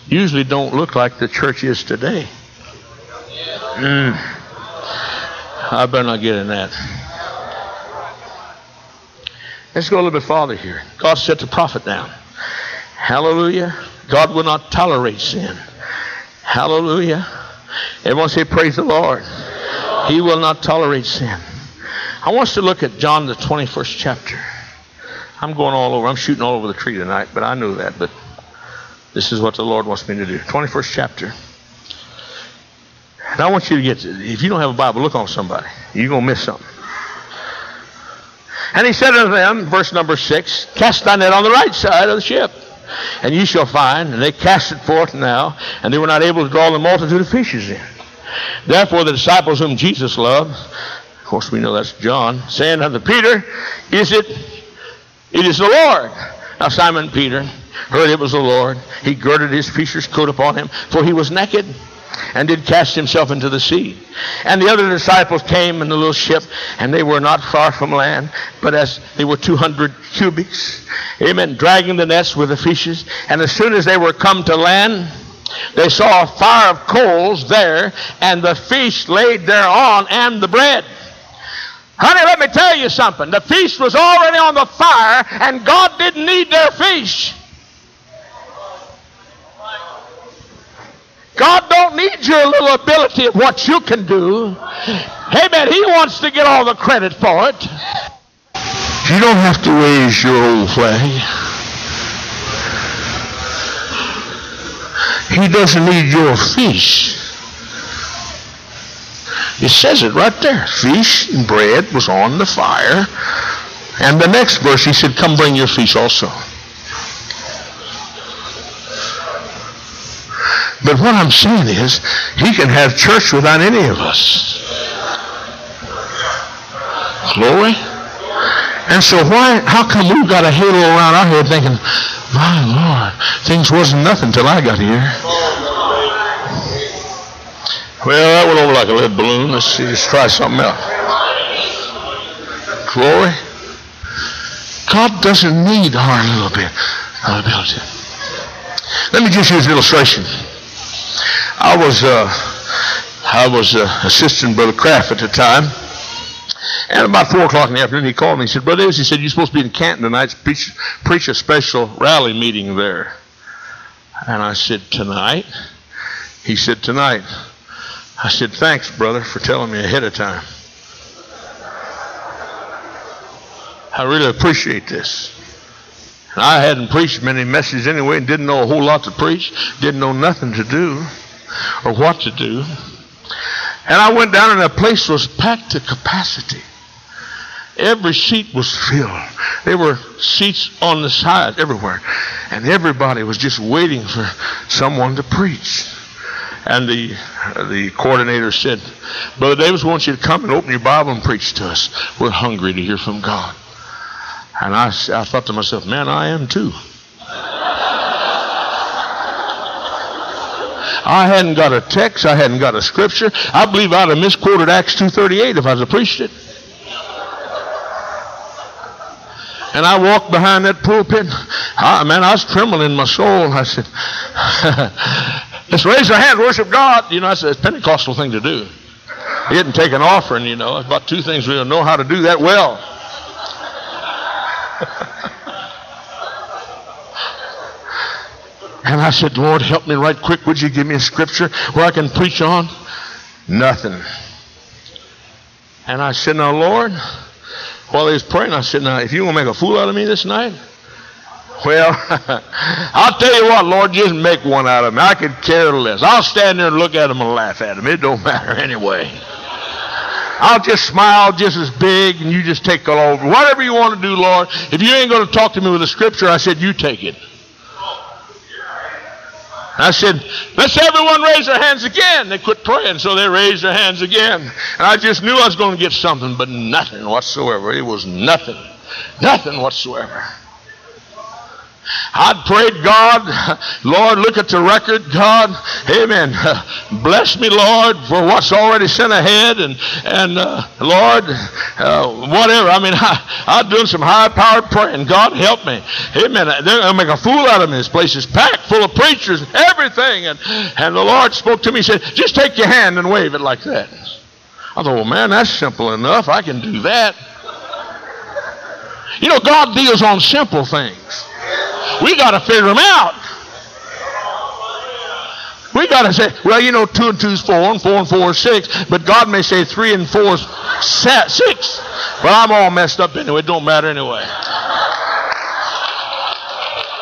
usually don't look like the church is today. Mm. I better not get in that. Let's go a little bit farther here. God set the prophet down. Hallelujah. God will not tolerate sin. Hallelujah. Everyone say, Praise the Lord. He will not tolerate sin. I want us to look at John, the 21st chapter. I'm going all over. I'm shooting all over the tree tonight, but I knew that. But this is what the Lord wants me to do. 21st chapter. And I want you to get, if you don't have a Bible, look on somebody. You're going to miss something. And he said unto them, verse number 6, Cast thy net on the right side of the ship, and ye shall find. And they cast it forth now, and they were not able to draw the multitude of fishes in. Therefore the disciples whom Jesus loved, of course we know that's John, saying unto Peter, Is it, it is the Lord. Now Simon Peter heard it was the Lord. He girded his fisher's coat upon him, for he was naked and did cast himself into the sea. And the other disciples came in the little ship, and they were not far from land, but as they were 200 cubits, amen, dragging the nets with the fishes. And as soon as they were come to land, they saw a fire of coals there, and the fish laid thereon, and the bread. Honey, let me tell you something. The feast was already on the fire, and God didn't need their fish. God don't need your little ability of what you can do. Amen. He wants to get all the credit for it. You don't have to raise your old flag. He doesn't need your fish. It says it right there. Fish and bread was on the fire. And the next verse, he said, Come bring your fish also. But what I'm saying is, he can have church without any of us. Glory. And so why, how come we've got a halo around our head thinking, my Lord, things wasn't nothing till I got here. Well, that went over like a lead balloon. Let's see, let's try something else. Glory. God doesn't need our little bit of ability. Let me just use an illustration. I was uh, I was uh, assisting Brother Craft at the time. And about 4 o'clock in the afternoon, he called me. He said, Brother he said, you're supposed to be in Canton tonight preach, preach a special rally meeting there. And I said, tonight? He said, tonight. I said, thanks, brother, for telling me ahead of time. I really appreciate this. I hadn't preached many messages anyway and didn't know a whole lot to preach, didn't know nothing to do or what to do. And I went down and the place was packed to capacity. Every seat was filled. There were seats on the side everywhere. And everybody was just waiting for someone to preach. And the the coordinator said, Brother Davis wants you to come and open your Bible and preach to us. We're hungry to hear from God. And I, I thought to myself, man, I am too. I hadn't got a text. I hadn't got a scripture. I believe I'd have misquoted Acts 2.38 if I'd have preached it. And I walked behind that pulpit. I, man, I was trembling in my soul. I said, let's raise our hands, worship God. You know, I said that's a Pentecostal thing to do. He didn't take an offering, you know. It's about two things we don't know how to do that well. And I said, Lord, help me right quick. Would you give me a scripture where I can preach on? Nothing. And I said, Now, Lord, while he was praying, I said, Now, if you want to make a fool out of me this night, well, I'll tell you what, Lord, just make one out of me. I could care less. I'll stand there and look at him and laugh at him. It don't matter anyway. I'll just smile just as big and you just take it over. Whatever you want to do, Lord. If you ain't going to talk to me with a scripture, I said, you take it. I said, let's everyone raise their hands again. They quit praying, so they raised their hands again. And I just knew I was going to get something, but nothing whatsoever. It was nothing. Nothing whatsoever. I'd prayed God, Lord, look at the record, God, Amen. bless me, Lord, for what's already sent ahead, and and uh, Lord, uh, whatever. I mean, I, I'm doing some high-powered praying. God help me, Amen. They're gonna make a fool out of me. This place is packed full of preachers, and everything, and and the Lord spoke to me. He said, just take your hand and wave it like that. I thought, well, man, that's simple enough. I can do that. You know, God deals on simple things. We got to figure them out. We got to say, well, you know, two and two is four, and four and four is six, but God may say three and four is six. But I'm all messed up anyway. It don't matter anyway.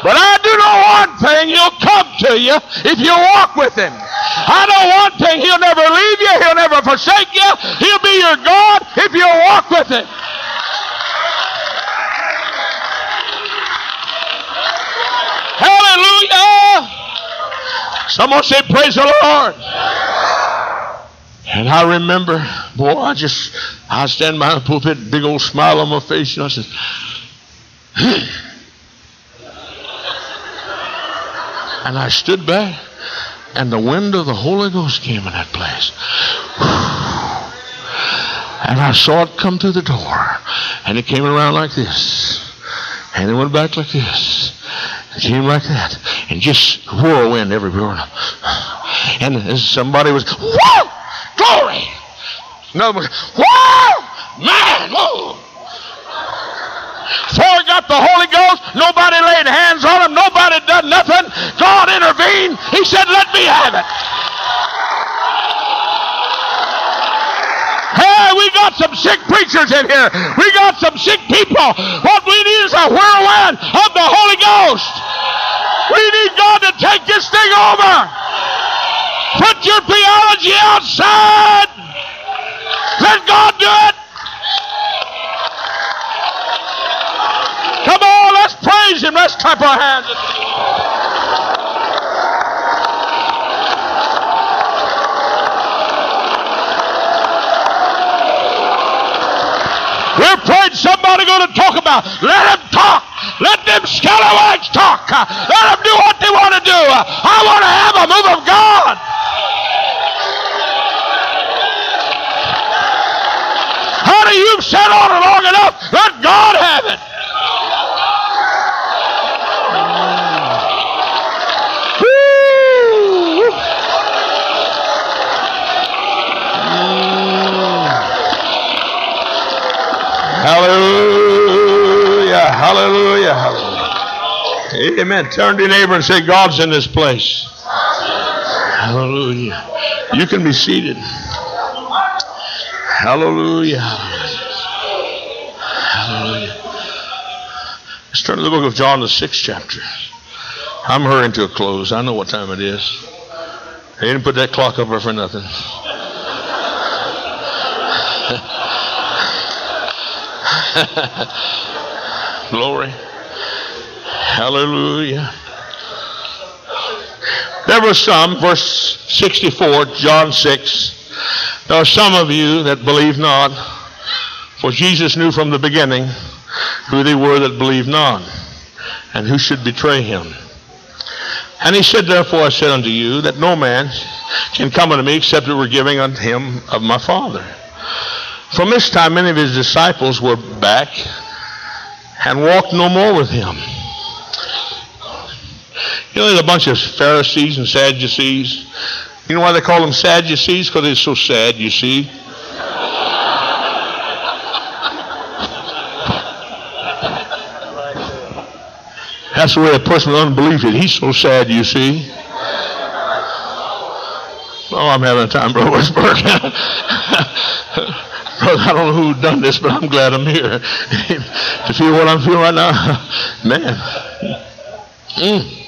But I do know one thing, he'll come to you if you walk with him. I know one thing, he'll never leave you, he'll never forsake you, he'll be your God if you walk with him. Someone say, Praise the Lord. And I remember, boy, I just, I stand behind the pulpit, big old smile on my face, and I said, hmm. and I stood back, and the wind of the Holy Ghost came in that place. And I saw it come through the door, and it came around like this, and it went back like this, came like that, and just whirlwind everywhere. And somebody was, whoa, glory. One, whoa, man, whoa. He got the Holy Ghost, nobody laid hands on him. Nobody done nothing. God intervened. He said, let me have it. Hey, we got some sick preachers in here. We got some sick people. What we need is a whirlwind of the Holy Ghost. We need God to take this thing over. Put your theology outside. Let God do it. Come on, let's praise Him. Let's clap our hands. We're praying somebody's going to talk about. Let them talk. Let them scalawags talk. Let them do what they want to do. I want to have a move of God. Honey, you've sat on it long enough. Let God have it. Hallelujah, hallelujah. Amen. Turn to your neighbor and say, God's in this place. Hallelujah. You can be seated. Hallelujah. Hallelujah. Let's turn to the book of John, the sixth chapter. I'm hurrying to a close. I know what time it is. They didn't put that clock up there for nothing. Glory. Hallelujah. There were some, verse 64, John 6. There are some of you that believe not, for Jesus knew from the beginning who they were that believed not, and who should betray him. And he said, Therefore I said unto you, that no man can come unto me except it were giving unto him of my Father. From this time, many of his disciples were back and walked no more with him. You know, there's a bunch of Pharisees and Sadducees. You know why they call them Sadducees? Because they're so sad, you see. That's the way a person with unbelief is. He's so sad, you see. Oh, I'm having a time, Brother Westbrook. Brother, I don't know who done this, but I'm glad I'm here. to feel what I'm feeling right now, man. Mm.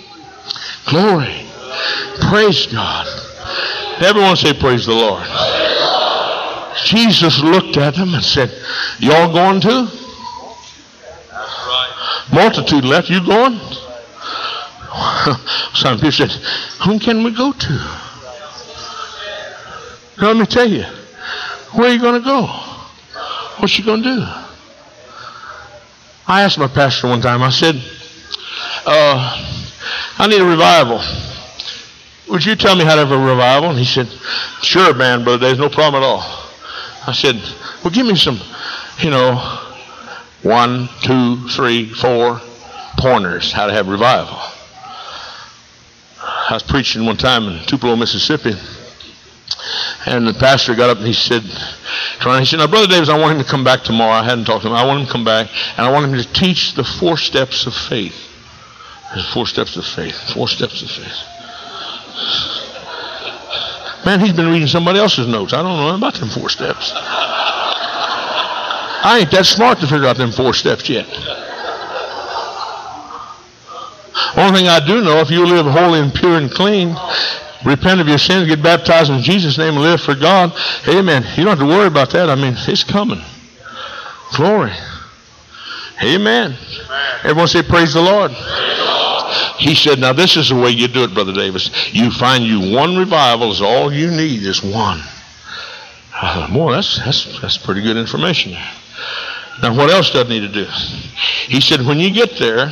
Glory. Praise God. Everyone say, Praise the Lord. Jesus looked at them and said, Y'all going too? Multitude left. You going? Some people said, Whom can we go to? Let me tell you, where are you going to go? What you going to do? I asked my pastor one time, I said, uh, I need a revival. Would you tell me how to have a revival? And he said, Sure, man, brother, there's no problem at all. I said, Well, give me some, you know, one, two, three, four pointers how to have revival. I was preaching one time in Tupelo, Mississippi, and the pastor got up and he said, Trying, he said, Now, Brother Davis, I want him to come back tomorrow. I hadn't talked to him. I want him to come back, and I want him to teach the four steps of faith. There's four steps of faith. Four steps of faith. Man, he's been reading somebody else's notes. I don't know about them four steps. I ain't that smart to figure out them four steps yet. Only thing I do know, if you live holy and pure and clean, repent of your sins, get baptized in Jesus' name, and live for God, amen. You don't have to worry about that. I mean, it's coming. Glory. Amen. Everyone say, Praise the Lord. He said, Now this is the way you do it, Brother Davis. You find you one revival is all you need is one. I thought, boy, that's, that's, that's pretty good information. Now, what else does he need to do? He said, when you get there,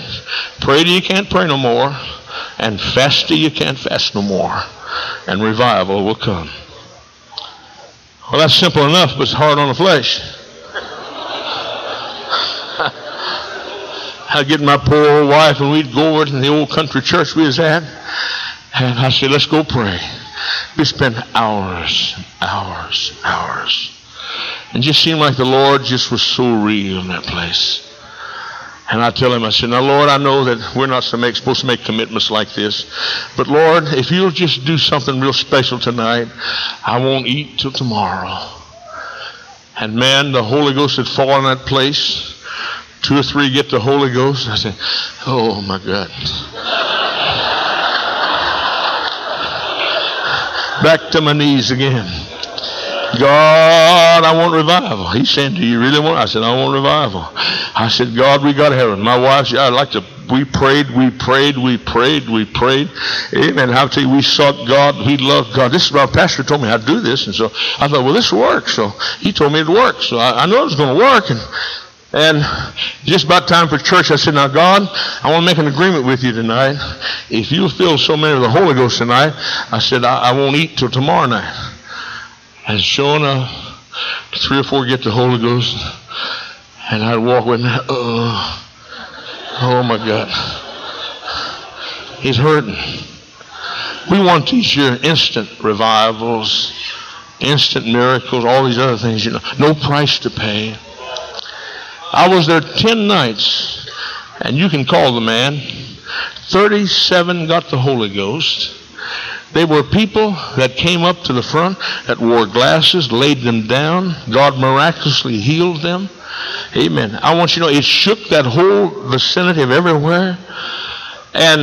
pray till you can't pray no more, and fast till you can't fast no more, and revival will come. Well, that's simple enough, but it's hard on the flesh. I'd get my poor old wife, and we'd go over to the old country church we was at, and I said, let's go pray. We spent hours, and hours, and hours and just seemed like the Lord just was so real in that place. And I tell him, I said, Now, Lord, I know that we're not supposed to make commitments like this. But, Lord, if you'll just do something real special tonight, I won't eat till tomorrow. And man, the Holy Ghost had fallen in that place. Two or three get the Holy Ghost. I said, Oh, my God. Back to my knees again. God, I want revival. He said, Do you really want? I said, I want revival. I said, God, we got heaven. My wife said, I'd like to. We prayed, we prayed, we prayed, we prayed. Amen. How tell you, we sought God, we loved God. This is my pastor told me how to do this, and so I thought, well, this works. So he told me it worked. So I, I know it was going to work, and and just about time for church, I said, Now, God, I want to make an agreement with you tonight. If you fill so many of the Holy Ghost tonight, I said, I, I won't eat till tomorrow night. And enough, three or four get the Holy Ghost, and I'd walk with them. Oh, uh, oh my God. He's hurting. We want these year instant revivals, instant miracles, all these other things, you know, no price to pay. I was there 10 nights, and you can call the man. 37 got the Holy Ghost. They were people that came up to the front that wore glasses, laid them down. God miraculously healed them. Amen. I want you to know it shook that whole vicinity of everywhere. And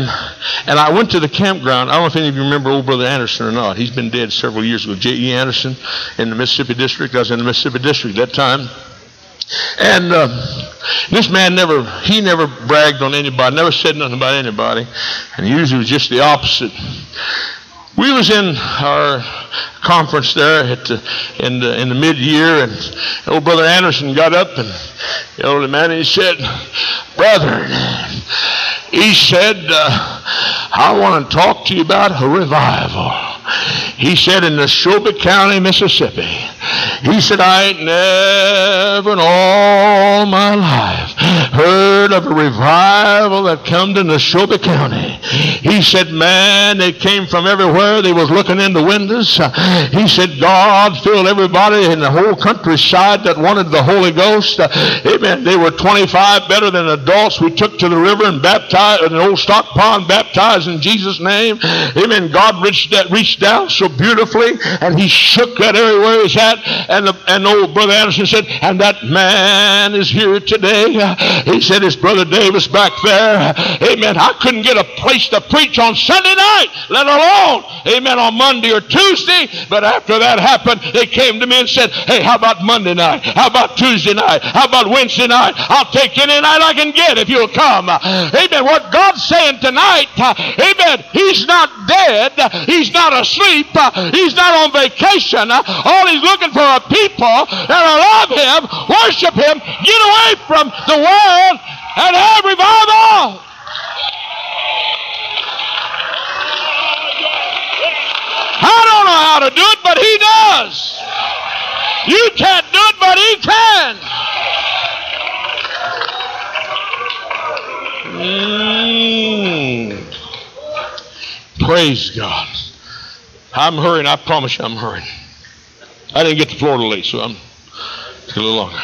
and I went to the campground. I don't know if any of you remember old brother Anderson or not. He's been dead several years ago. J.E. Anderson in the Mississippi District. I was in the Mississippi District at that time. And uh, this man never, he never bragged on anybody, never said nothing about anybody. And usually was just the opposite. We was in our conference there the, in the in the mid year, and old brother Anderson got up and the older man he said, "Brother," he said, uh, "I want to talk to you about a revival." He said in Neshoba County, Mississippi. He said, I ain't never in all my life heard of a revival that come to Neshoba County. He said, man, they came from everywhere. They was looking in the windows. He said, God filled everybody in the whole countryside that wanted the Holy Ghost. Amen. They were 25 better than adults. We took to the river and baptized in an old stock pond, baptized in Jesus' name. Amen. God reached, that, reached down so beautifully and he shook that area where he's at. And, the, and old brother Anderson said, and that man is here today. He said, his brother Davis back there. Amen. I couldn't get a place to preach on Sunday night, let alone, amen, on Monday or Tuesday. But after that happened, they came to me and said, hey, how about Monday night? How about Tuesday night? How about Wednesday night? I'll take any night I can get if you'll come. Amen. What God's saying tonight, amen, he's not dead. He's not asleep. He's not on vacation. All he's looking for are people that'll love him, worship him, get away from the world, and have revival. I don't know how to do it, but he does. You can't do it, but he can. Mm. Praise God. I'm hurrying. I promise you I'm hurrying. I didn't get the floor to Florida late, so I'm a little longer.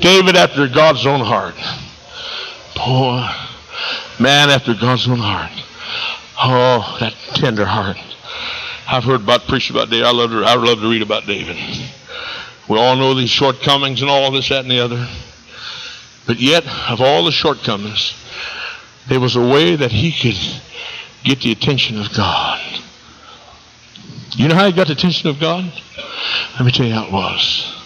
David, after God's own heart, Poor man after God's own heart. Oh, that tender heart. I've heard about preach about David. I love to I love to read about David. We all know these shortcomings and all this, that, and the other. But yet, of all the shortcomings, there was a way that he could get the attention of God. You know how he got the attention of God? Let me tell you how it was.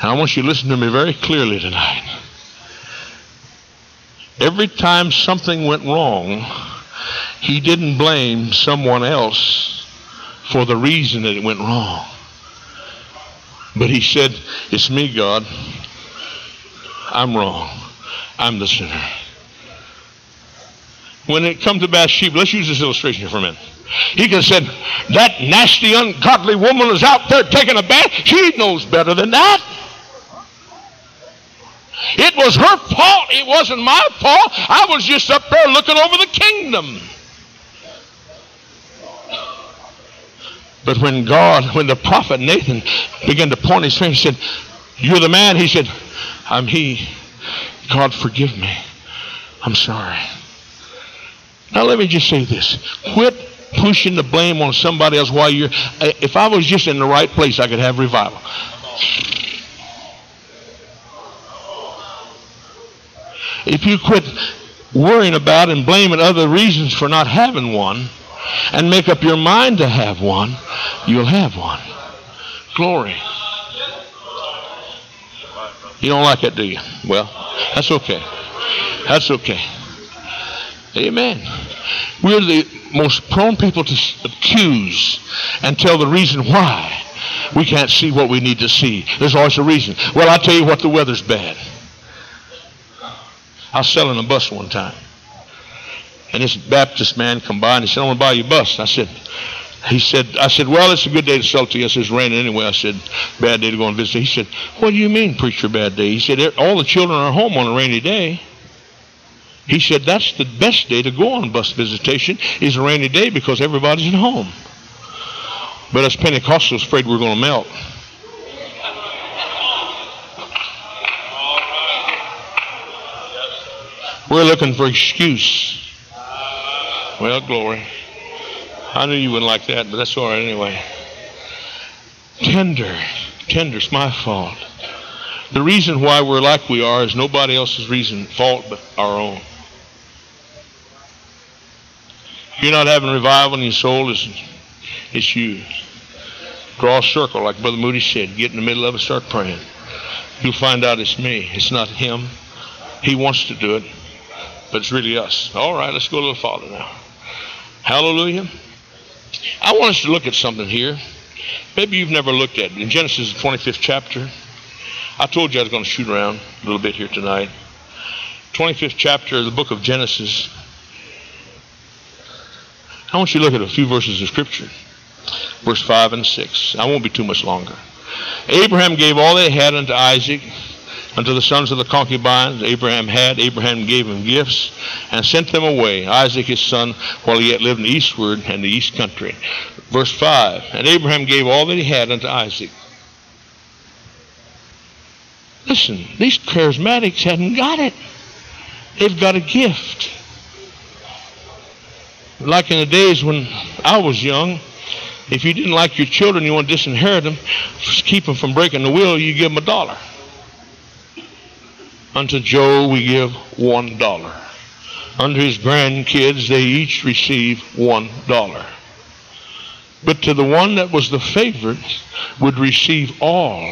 And I want you to listen to me very clearly tonight. Every time something went wrong, he didn't blame someone else for the reason that it went wrong. But he said, It's me, God. I'm wrong. I'm the sinner. When it comes to Bathsheba, let's use this illustration for a minute. He could have said, That nasty, ungodly woman is out there taking a bath. She knows better than that. It was her fault. It wasn't my fault. I was just up there looking over the kingdom. But when God, when the prophet Nathan began to point his finger, he said, You're the man. He said, I'm he. God, forgive me. I'm sorry. Now, let me just say this. Quit pushing the blame on somebody else while you're. If I was just in the right place, I could have revival. If you quit worrying about and blaming other reasons for not having one and make up your mind to have one, you'll have one. Glory. You don't like it, do you? Well, that's okay. That's okay. Amen. We're the most prone people to accuse and tell the reason why we can't see what we need to see. There's always a reason. Well, I'll tell you what, the weather's bad. I was selling a bus one time. And this Baptist man come by and he said, I want to buy you a bus. I said, he said, I said, well, it's a good day to sell to you. I said, it's raining anyway. I said, bad day to go and visit. He said, what do you mean, preacher, bad day? He said, all the children are home on a rainy day. He said, that's the best day to go on bus visitation is a rainy day because everybody's at home. But us Pentecostals afraid we're going to melt. We're looking for excuse. Well, glory. I knew you wouldn't like that, but that's all right anyway. Tender. Tender. It's my fault. The reason why we're like we are is nobody else's reason, fault but our own. You're not having revival in your soul, it's, it's you. Draw a circle, like Brother Moody said. Get in the middle of it, start praying. You'll find out it's me. It's not him. He wants to do it but it's really us. All right, let's go a little farther now. Hallelujah. I want us to look at something here. Maybe you've never looked at it. In Genesis, 25th chapter, I told you I was going to shoot around a little bit here tonight. 25th chapter of the book of Genesis. I want you to look at a few verses of Scripture. Verse 5 and 6. I won't be too much longer. Abraham gave all they had unto Isaac unto the sons of the concubines Abraham had. Abraham gave him gifts and sent them away, Isaac his son, while he yet lived in the eastward and the east country. Verse 5 And Abraham gave all that he had unto Isaac. Listen, these charismatics hadn't got it. They've got a gift. Like in the days when I was young, if you didn't like your children, you want to disinherit them, keep them from breaking the will, you give them a dollar. Unto Joe we give one dollar. Unto his grandkids they each receive one dollar. But to the one that was the favorite would receive all.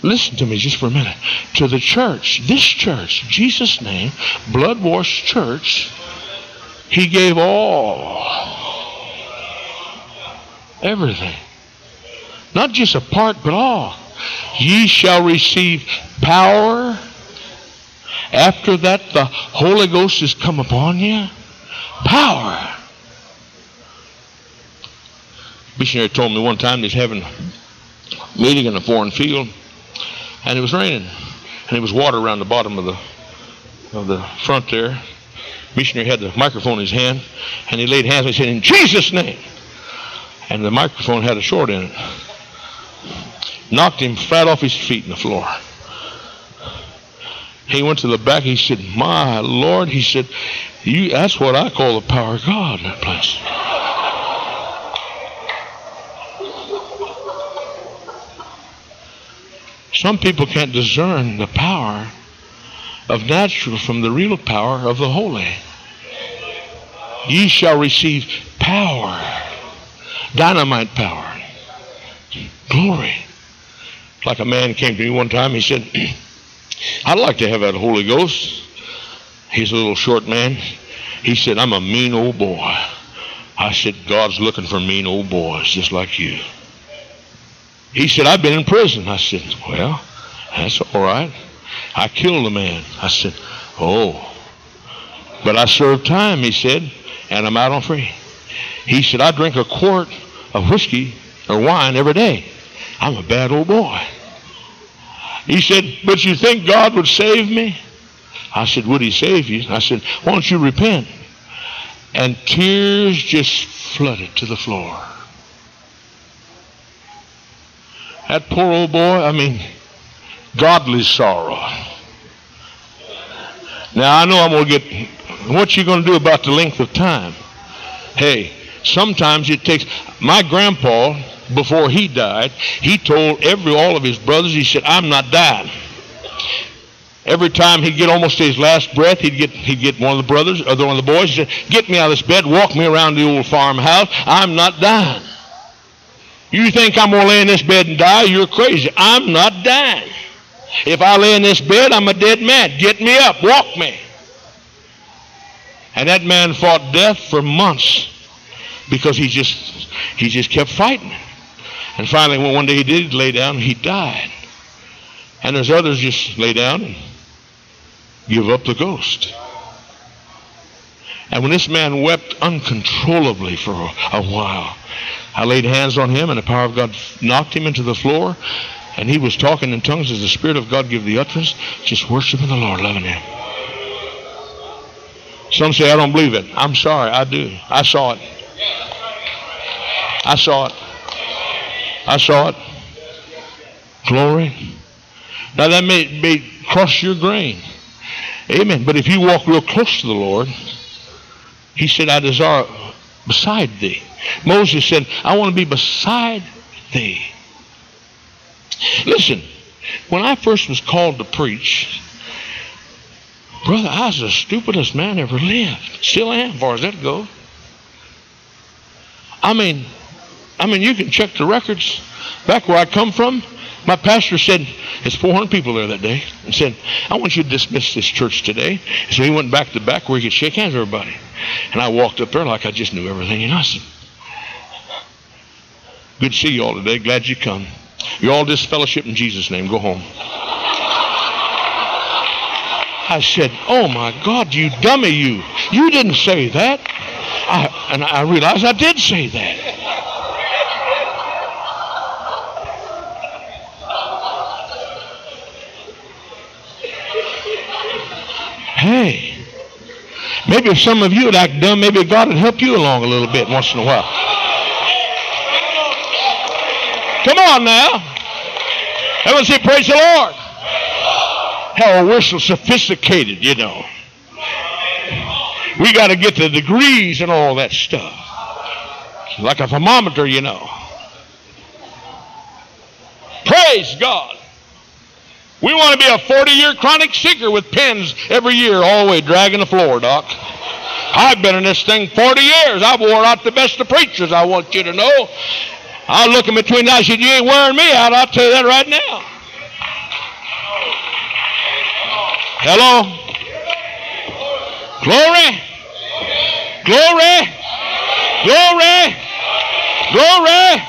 Listen to me just for a minute. To the church, this church, Jesus' name, blood washed church, he gave all. Everything. Not just a part, but all. Ye shall receive power. After that, the Holy Ghost has come upon you. Power. Missionary told me one time he's having a meeting in a foreign field, and it was raining, and there was water around the bottom of the of the front there. Missionary had the microphone in his hand, and he laid hands and he said, "In Jesus' name," and the microphone had a short in it knocked him flat off his feet in the floor. He went to the back. He said, My Lord, he said, you, that's what I call the power of God in that place. Some people can't discern the power of natural from the real power of the holy. Ye shall receive power, dynamite power, glory. Like a man came to me one time, he said, I'd like to have that Holy Ghost. He's a little short man. He said, I'm a mean old boy. I said, God's looking for mean old boys just like you. He said, I've been in prison. I said, Well, that's all right. I killed a man. I said, Oh. But I served time, he said, and I'm out on free. He said, I drink a quart of whiskey or wine every day. I'm a bad old boy. He said, But you think God would save me? I said, Would he save you? I said, Why don't you repent? And tears just flooded to the floor. That poor old boy, I mean, godly sorrow. Now I know I'm going to get, what you going to do about the length of time? Hey, sometimes it takes, my grandpa, before he died, he told every, all of his brothers, he said, I'm not dying. Every time he'd get almost to his last breath, he'd get he'd get one of the brothers or one of the boys. He said, "Get me out of this bed, walk me around the old farmhouse. I'm not dying. You think I'm gonna lay in this bed and die? You're crazy. I'm not dying. If I lay in this bed, I'm a dead man. Get me up, walk me." And that man fought death for months because he just he just kept fighting. And finally, when one day he did lay down, he died. And there's others just lay down and give up the ghost. And when this man wept uncontrollably for a, while, I laid hands on him, and the power of God knocked him into the floor, and he was talking in tongues as the Spirit of God gave the utterance, just worshiping the Lord, loving Him. Some say, I don't believe it. I'm sorry, I do. I saw it. I saw it. I saw it. Glory. Now that may, may cross your grain. Amen. But if you walk real close to the Lord, he said, I desire beside thee. Moses said, I want to be beside thee. Listen, when I first was called to preach, brother, I was the stupidest man ever lived. Still am, as far as that goes. I mean, I mean, you can check the records back where I come from. My pastor said, there's 400 people there that day, and said, I want you to dismiss this church today. So he went back to back where he could shake hands with everybody. And I walked up there like I just knew everything. And I said, Good to see you all today. Glad you come. You all disfellowship in Jesus' name. Go home. I said, Oh my God, you dummy, you. You didn't say that. I, and I realized I did say that. Hey, maybe if some of you would act dumb, maybe God would help you along a little bit once in a while. Come on now. Everyone say, Praise the Lord. Hell, we're so sophisticated, you know. We got to get the degrees and all that stuff. Like a thermometer, you know. Praise God. We want to be a 40 year chronic seeker with pins every year, all the way dragging the floor, Doc. I've been in this thing 40 years. I've wore out the best of preachers, I want you to know. I'll look in between the eyes and you ain't wearing me out. I'll tell you that right now. Hello? Glory. Glory. Glory. Glory.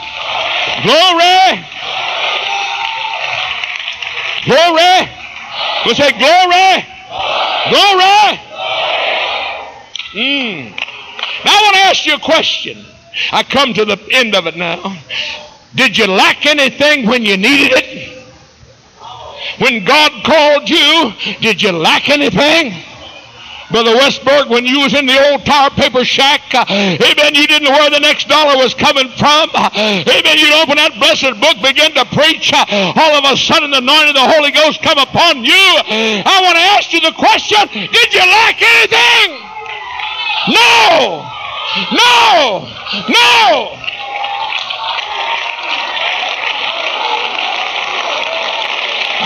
Glory. Glory. We say glory. Glory. Mm. Now I want to ask you a question. I come to the end of it now. Did you lack anything when you needed it? When God called you, did you lack anything? Brother Westberg, when you was in the old tar paper shack, uh, amen, you didn't know where the next dollar was coming from. Uh, amen, you'd open that blessed book, begin to preach. Uh, all of a sudden, the anointing of the Holy Ghost come upon you. I want to ask you the question, did you lack anything? No! No! No!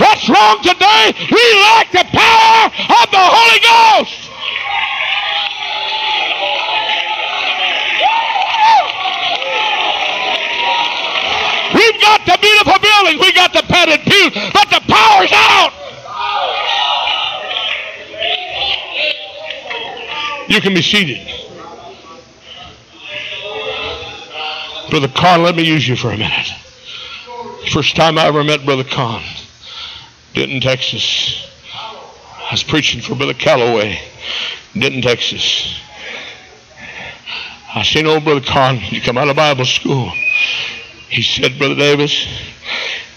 What's wrong today? We lack the power of the Holy Ghost. We've got the beautiful buildings, we got the padded pews, but the power's out. You can be seated. Brother Kahn, let me use you for a minute. First time I ever met Brother Kahn, Denton, Texas. I was preaching for Brother Calloway, Denton, Texas. I seen old Brother he come out of Bible school. He said, Brother Davis,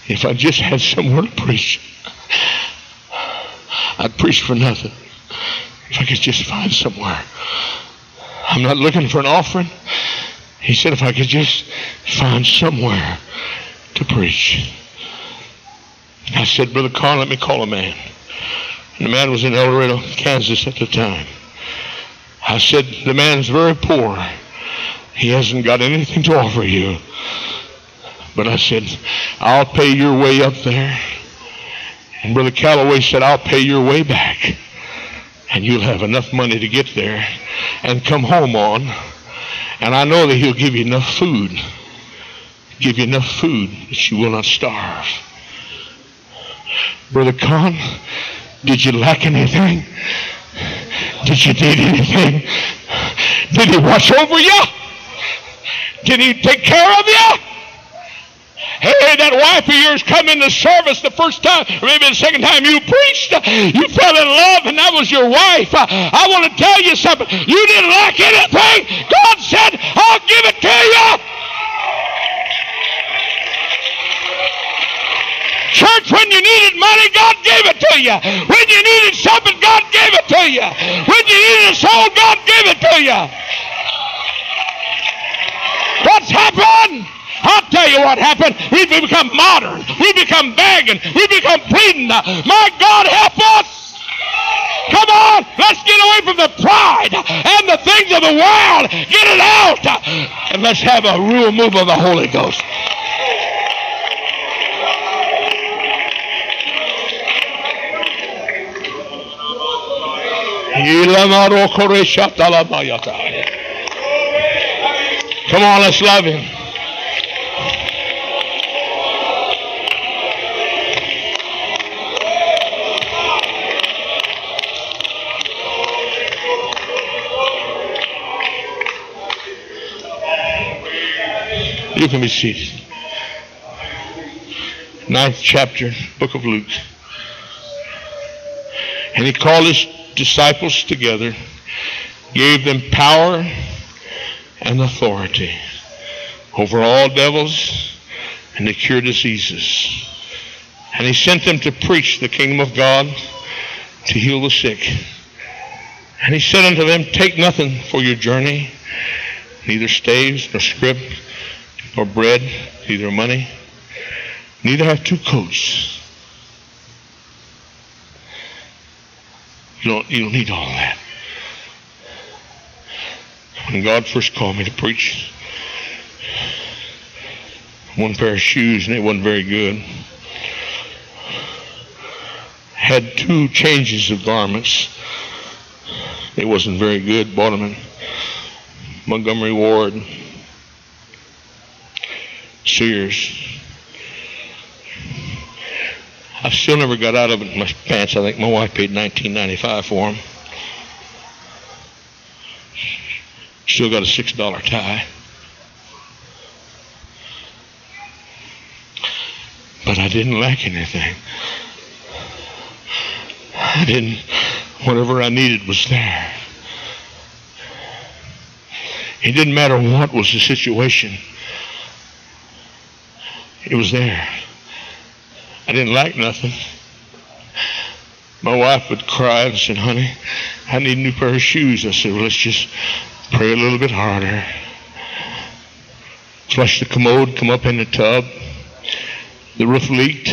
if I just had somewhere to preach, I'd preach for nothing. If I could just find somewhere. I'm not looking for an offering. He said, if I could just find somewhere to preach. I said, Brother Carl, let me call a man. The man was in El Dorado, Kansas at the time. I said, the man's very poor. He hasn't got anything to offer you. But I said, I'll pay your way up there. And Brother Calloway said, I'll pay your way back. And you'll have enough money to get there and come home on. And I know that he'll give you enough food. Give you enough food that you will not starve. Brother Kahn, did you lack anything? Did you need anything? Did he watch over you? Did he take care of you? Hey, that wife of yours come into service the first time, maybe the second time you preached, you fell in love, and that was your wife. I want to tell you something. You didn't lack anything. God said, I'll give it to you. Church, when you needed money, God gave it to you. When you needed something, God gave it to you. When you needed a soul, God gave it to you. What's happened? I'll tell you what happened. We become modern. We become begging. We become pleading. My God, help us. Come on, let's get away from the pride and the things of the world. Get it out. And let's have a real move of the Holy Ghost. Come on, let's love him. You can be seated. Ninth chapter, book of Luke. And he called his disciples together, gave them power and authority over all devils and to cure diseases. And he sent them to preach the kingdom of God, to heal the sick. And he said unto them, Take nothing for your journey, neither staves nor scrip nor bread, neither money, neither have two coats. You don't, you don't need all that. When God first called me to preach, one pair of shoes and it wasn't very good. Had two changes of garments. It wasn't very good. Bought them in Montgomery Ward. Sears. I still never got out of it in my pants. I think my wife paid 19.95 for them. Still got a six dollar tie. But I didn't lack anything. I didn't. Whatever I needed was there. It didn't matter what was the situation. It was there. I didn't like nothing. My wife would cry and said, honey, I need a new pair of shoes. I said, well, let's just pray a little bit harder. Flush the commode, come up in the tub. The roof leaked.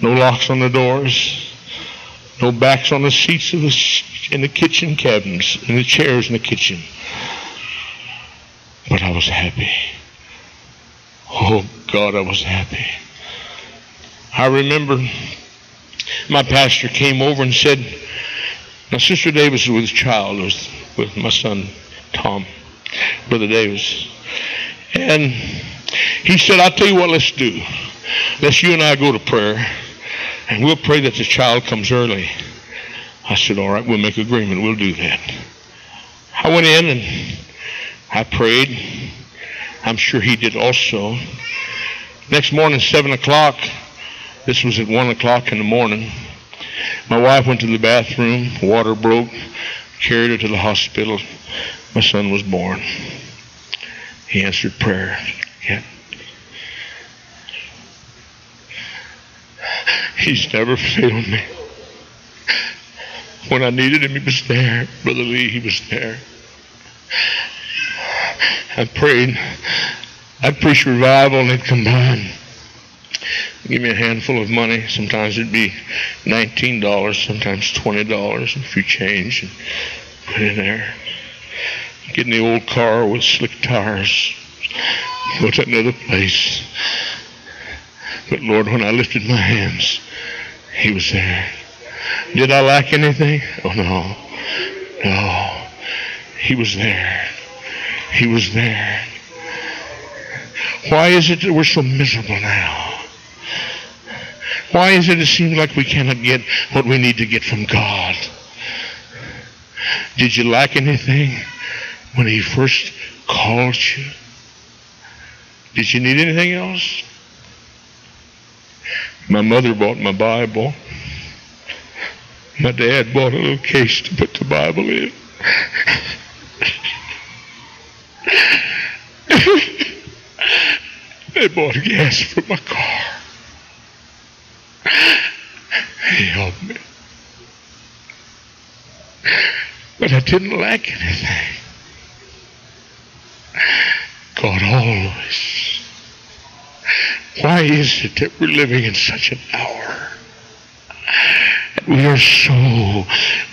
No locks on the doors. No backs on the seats of the, in the kitchen cabinets, in the chairs in the kitchen. But I was happy. Oh God, I was happy. I remember my pastor came over and said, now Sister Davis was with a child, was with my son Tom, Brother Davis. And he said, I'll tell you what let's do. Let's you and I go to prayer and we'll pray that the child comes early. I said, all right, we'll make agreement. We'll do that. I went in and I prayed. I'm sure he did also. Next morning, 7 o'clock, this was at 1 o'clock in the morning, my wife went to the bathroom, water broke, carried her to the hospital. My son was born. He answered prayer. Yeah. He's never failed me. When I needed him, he was there. Brother Lee, he was there. I prayed. I'd preach revival and they'd come give me a handful of money. Sometimes it'd be $19, sometimes $20, and a few change and put in there. Get in the old car with slick tires. Go to another place. But Lord, when I lifted my hands, He was there. Did I lack anything? Oh no. No. He was there. He was there. Why is it that we're so miserable now? Why is it it seems like we cannot get what we need to get from God? Did you lack anything when He first called you? Did you need anything else? My mother bought my Bible. My dad bought a little case to put the Bible in. they bought gas for my car. He helped me. But I didn't lack anything. God always. Why is it that we're living in such an hour? We are so,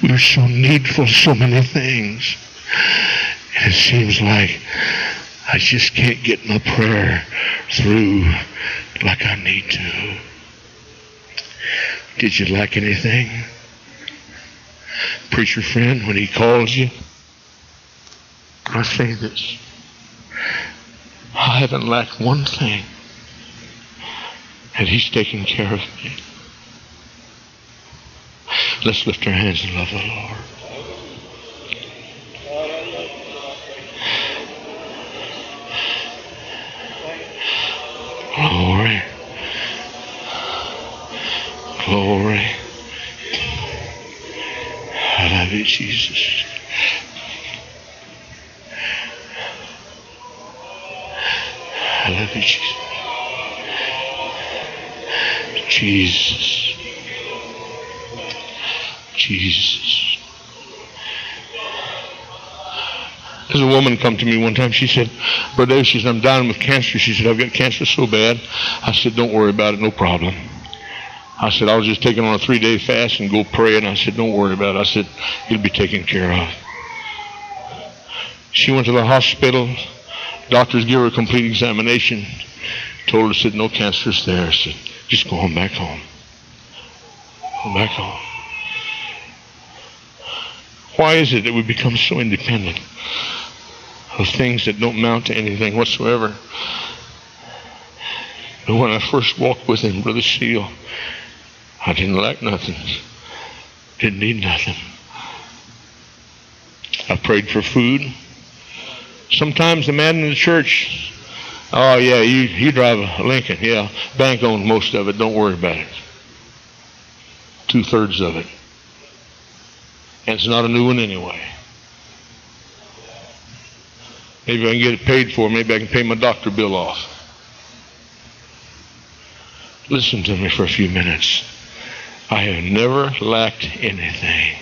we are so needful so many things. And it seems like I just can't get my prayer through like I need to. Did you lack anything? Preacher friend, when he calls you, I say this. I haven't lacked one thing. And he's taken care of me. Let's lift our hands and love the Lord. Glory. Glory. I love you, Jesus. I love you, Jesus. Jesus. Jesus. There's a woman come to me one time. She said, Brother she said, I'm dying with cancer. She said, I've got cancer so bad. I said, don't worry about it. No problem. I said, I was just taking on a three-day fast and go pray. And I said, don't worry about it. I said, you'll be taken care of. She went to the hospital. Doctors gave her a complete examination. Told her, said, no cancer's there. I said, just go on back home. Go back home. Why is it that we become so independent of things that don't mount to anything whatsoever? But when I first walked with him, Brother Seal, I didn't lack nothing. Didn't need nothing. I prayed for food. Sometimes the man in the church Oh yeah, you you drive a Lincoln. Yeah, bank owns most of it. Don't worry about it. Two thirds of it, and it's not a new one anyway. Maybe I can get it paid for. Maybe I can pay my doctor bill off. Listen to me for a few minutes. I have never lacked anything.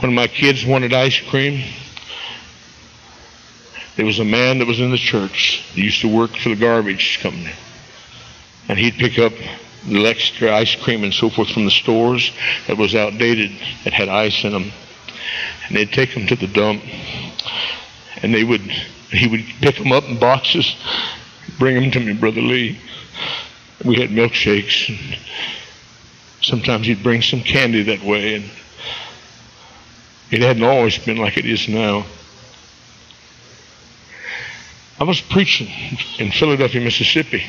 When my kids wanted ice cream, there was a man that was in the church that used to work for the garbage company. And he'd pick up the extra ice cream and so forth from the stores that was outdated, that had ice in them. And they'd take them to the dump. And they would, he would pick them up in boxes, bring them to me, Brother Lee. We had milkshakes. And sometimes he'd bring some candy that way. And it hadn't always been like it is now. I was preaching in Philadelphia, Mississippi,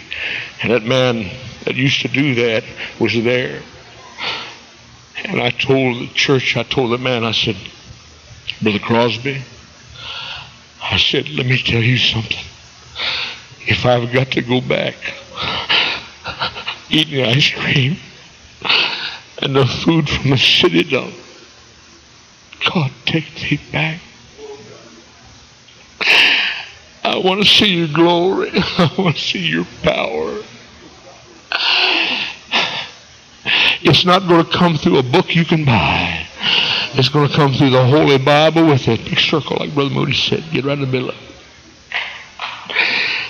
and that man that used to do that was there. And I told the church, I told the man, I said, Brother Crosby, I said, let me tell you something. If I've got to go back eating your ice cream and the food from the city dump, God, take me back. I want to see your glory. I want to see your power. It's not going to come through a book you can buy. It's going to come through the Holy Bible with a big circle, like Brother Moody said. Get right in the middle of it.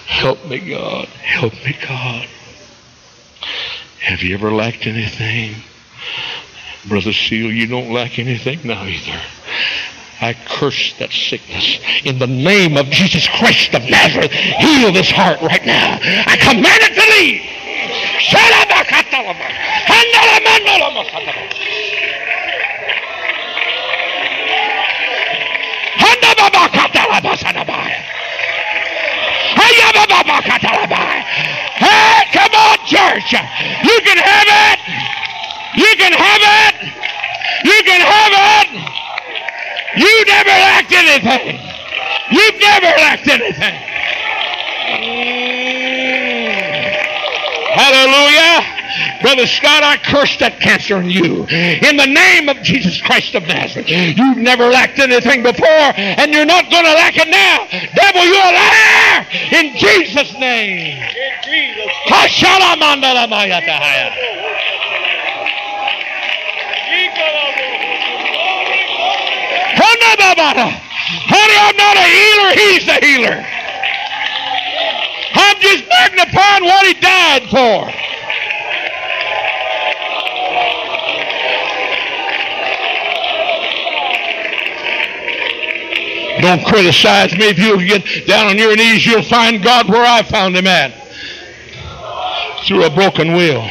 Help me, God. Help me, God. Have you ever lacked anything? Brother Seal, you don't lack anything now either. I curse that sickness in the name of Jesus Christ of Nazareth. Heal this heart right now. I command it to leave. Hey, come church. You can have it. You can have it. You can have it. You never lacked anything. You've never lacked anything. Hallelujah. Brother Scott, I curse that cancer in you. In the name of Jesus Christ of Nazareth. You've never lacked anything before, and you're not going to lack it now. Devil, you're a liar. In Jesus' name. Honey, I'm not a healer. He's the healer. I'm just magnifying what he died for. Don't criticize me. If you get down on your knees, you'll find God where I found him at. Through a broken will.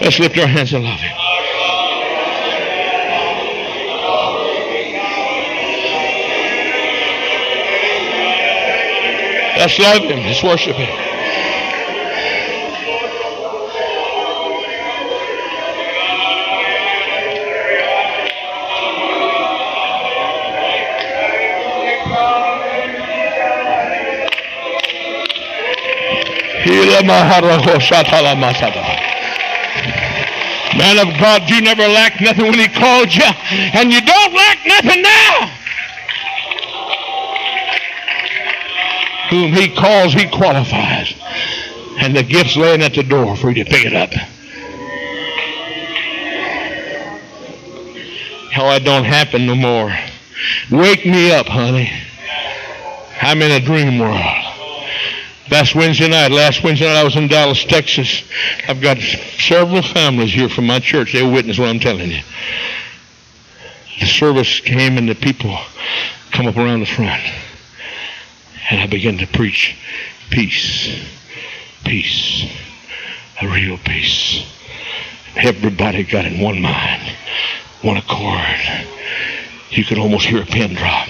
Let's lift our hands and love him. Let's love him. Let's worship him. Man of God, you never lacked nothing when he called you, and you don't lack nothing now. Whom he calls, he qualifies. And the gift's laying at the door for you to pick it up. How that don't happen no more. Wake me up, honey. I'm in a dream world. Last Wednesday night, last Wednesday night I was in Dallas, Texas. I've got several families here from my church. They'll witness what I'm telling you. The service came and the people come up around the front. And I began to preach peace, peace, a real peace. Everybody got in one mind, one accord. You could almost hear a pin drop.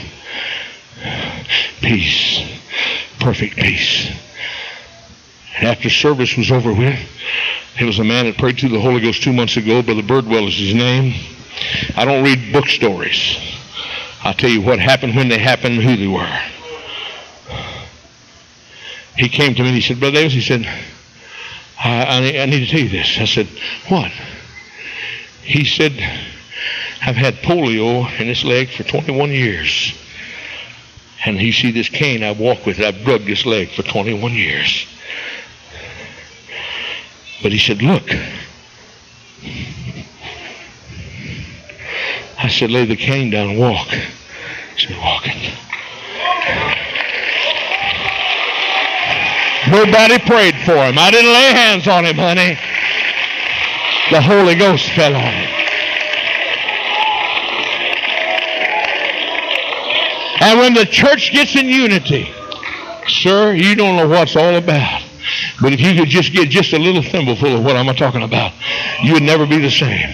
Peace, perfect peace. After service was over with, there was a man that prayed to the Holy Ghost two months ago. Brother Birdwell is his name. I don't read book stories. I'll tell you what happened when they happened and who they were he came to me and he said, Brother Davis, he said, I, I, need to tell you this. I said, What? He said, I've had polio in this leg for 21 years. And you see this cane I walk with, I've drugged this leg for 21 years. But he said, Look. I said, Lay the cane down and walk. He said, Walking. Nobody prayed for him. I didn't lay hands on him, honey. The Holy Ghost fell on him. And when the church gets in unity, sir, you don't know what's all about. But if you could just get just a little thimbleful of what I'm talking about, you would never be the same.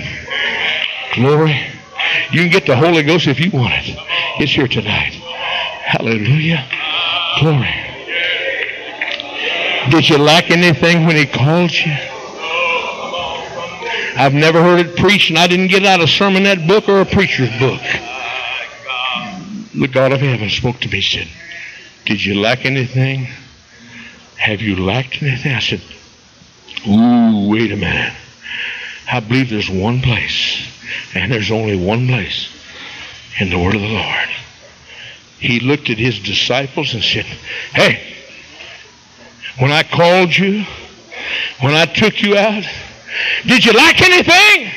Glory. You can get the Holy Ghost if you want it. It's here tonight. Hallelujah. Glory. Did you lack anything when he called you? I've never heard it preached, and I didn't get out of a sermonette book or a preacher's book. The God of heaven spoke to me, said, Did you lack anything? Have you lacked anything? I said, Ooh, wait a minute. I believe there's one place, and there's only one place in the Word of the Lord. He looked at his disciples and said, Hey, when I called you, when I took you out, did you lack anything?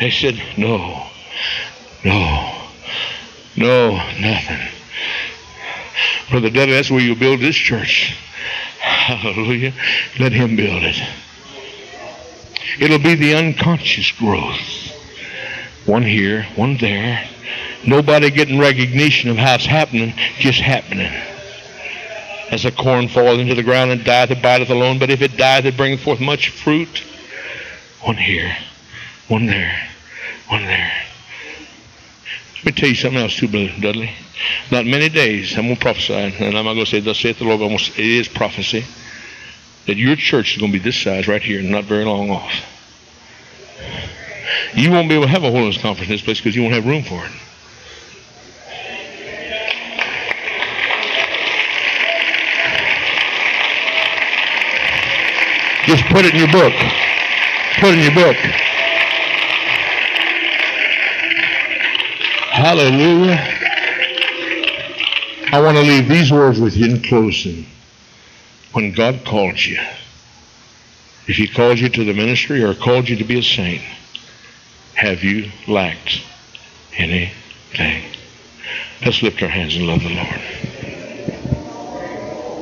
They said, No, no, no, nothing. Brother Dudley, that's where you build this church. Hallelujah. Let him build it. It'll be the unconscious growth. One here, one there. Nobody getting recognition of how it's happening, just happening. As a corn falls into the ground and dieth, it abideth alone. But if it dieth, it bringeth forth much fruit. One here, one there, one there. Let me tell you something else too, Brother Dudley. Not many days, I'm going to prophesy, and I'm not going to say, thus saith the Lord, but it is prophecy, that your church is going to be this size right here, not very long off. You won't be able to have a holiness conference in this place because you won't have room for it. Just put it in your book. Put it in your book. Hallelujah. I want to leave these words with you in closing. When God called you, if He called you to the ministry or called you to be a saint, have you lacked anything? Let's lift our hands and love the Lord.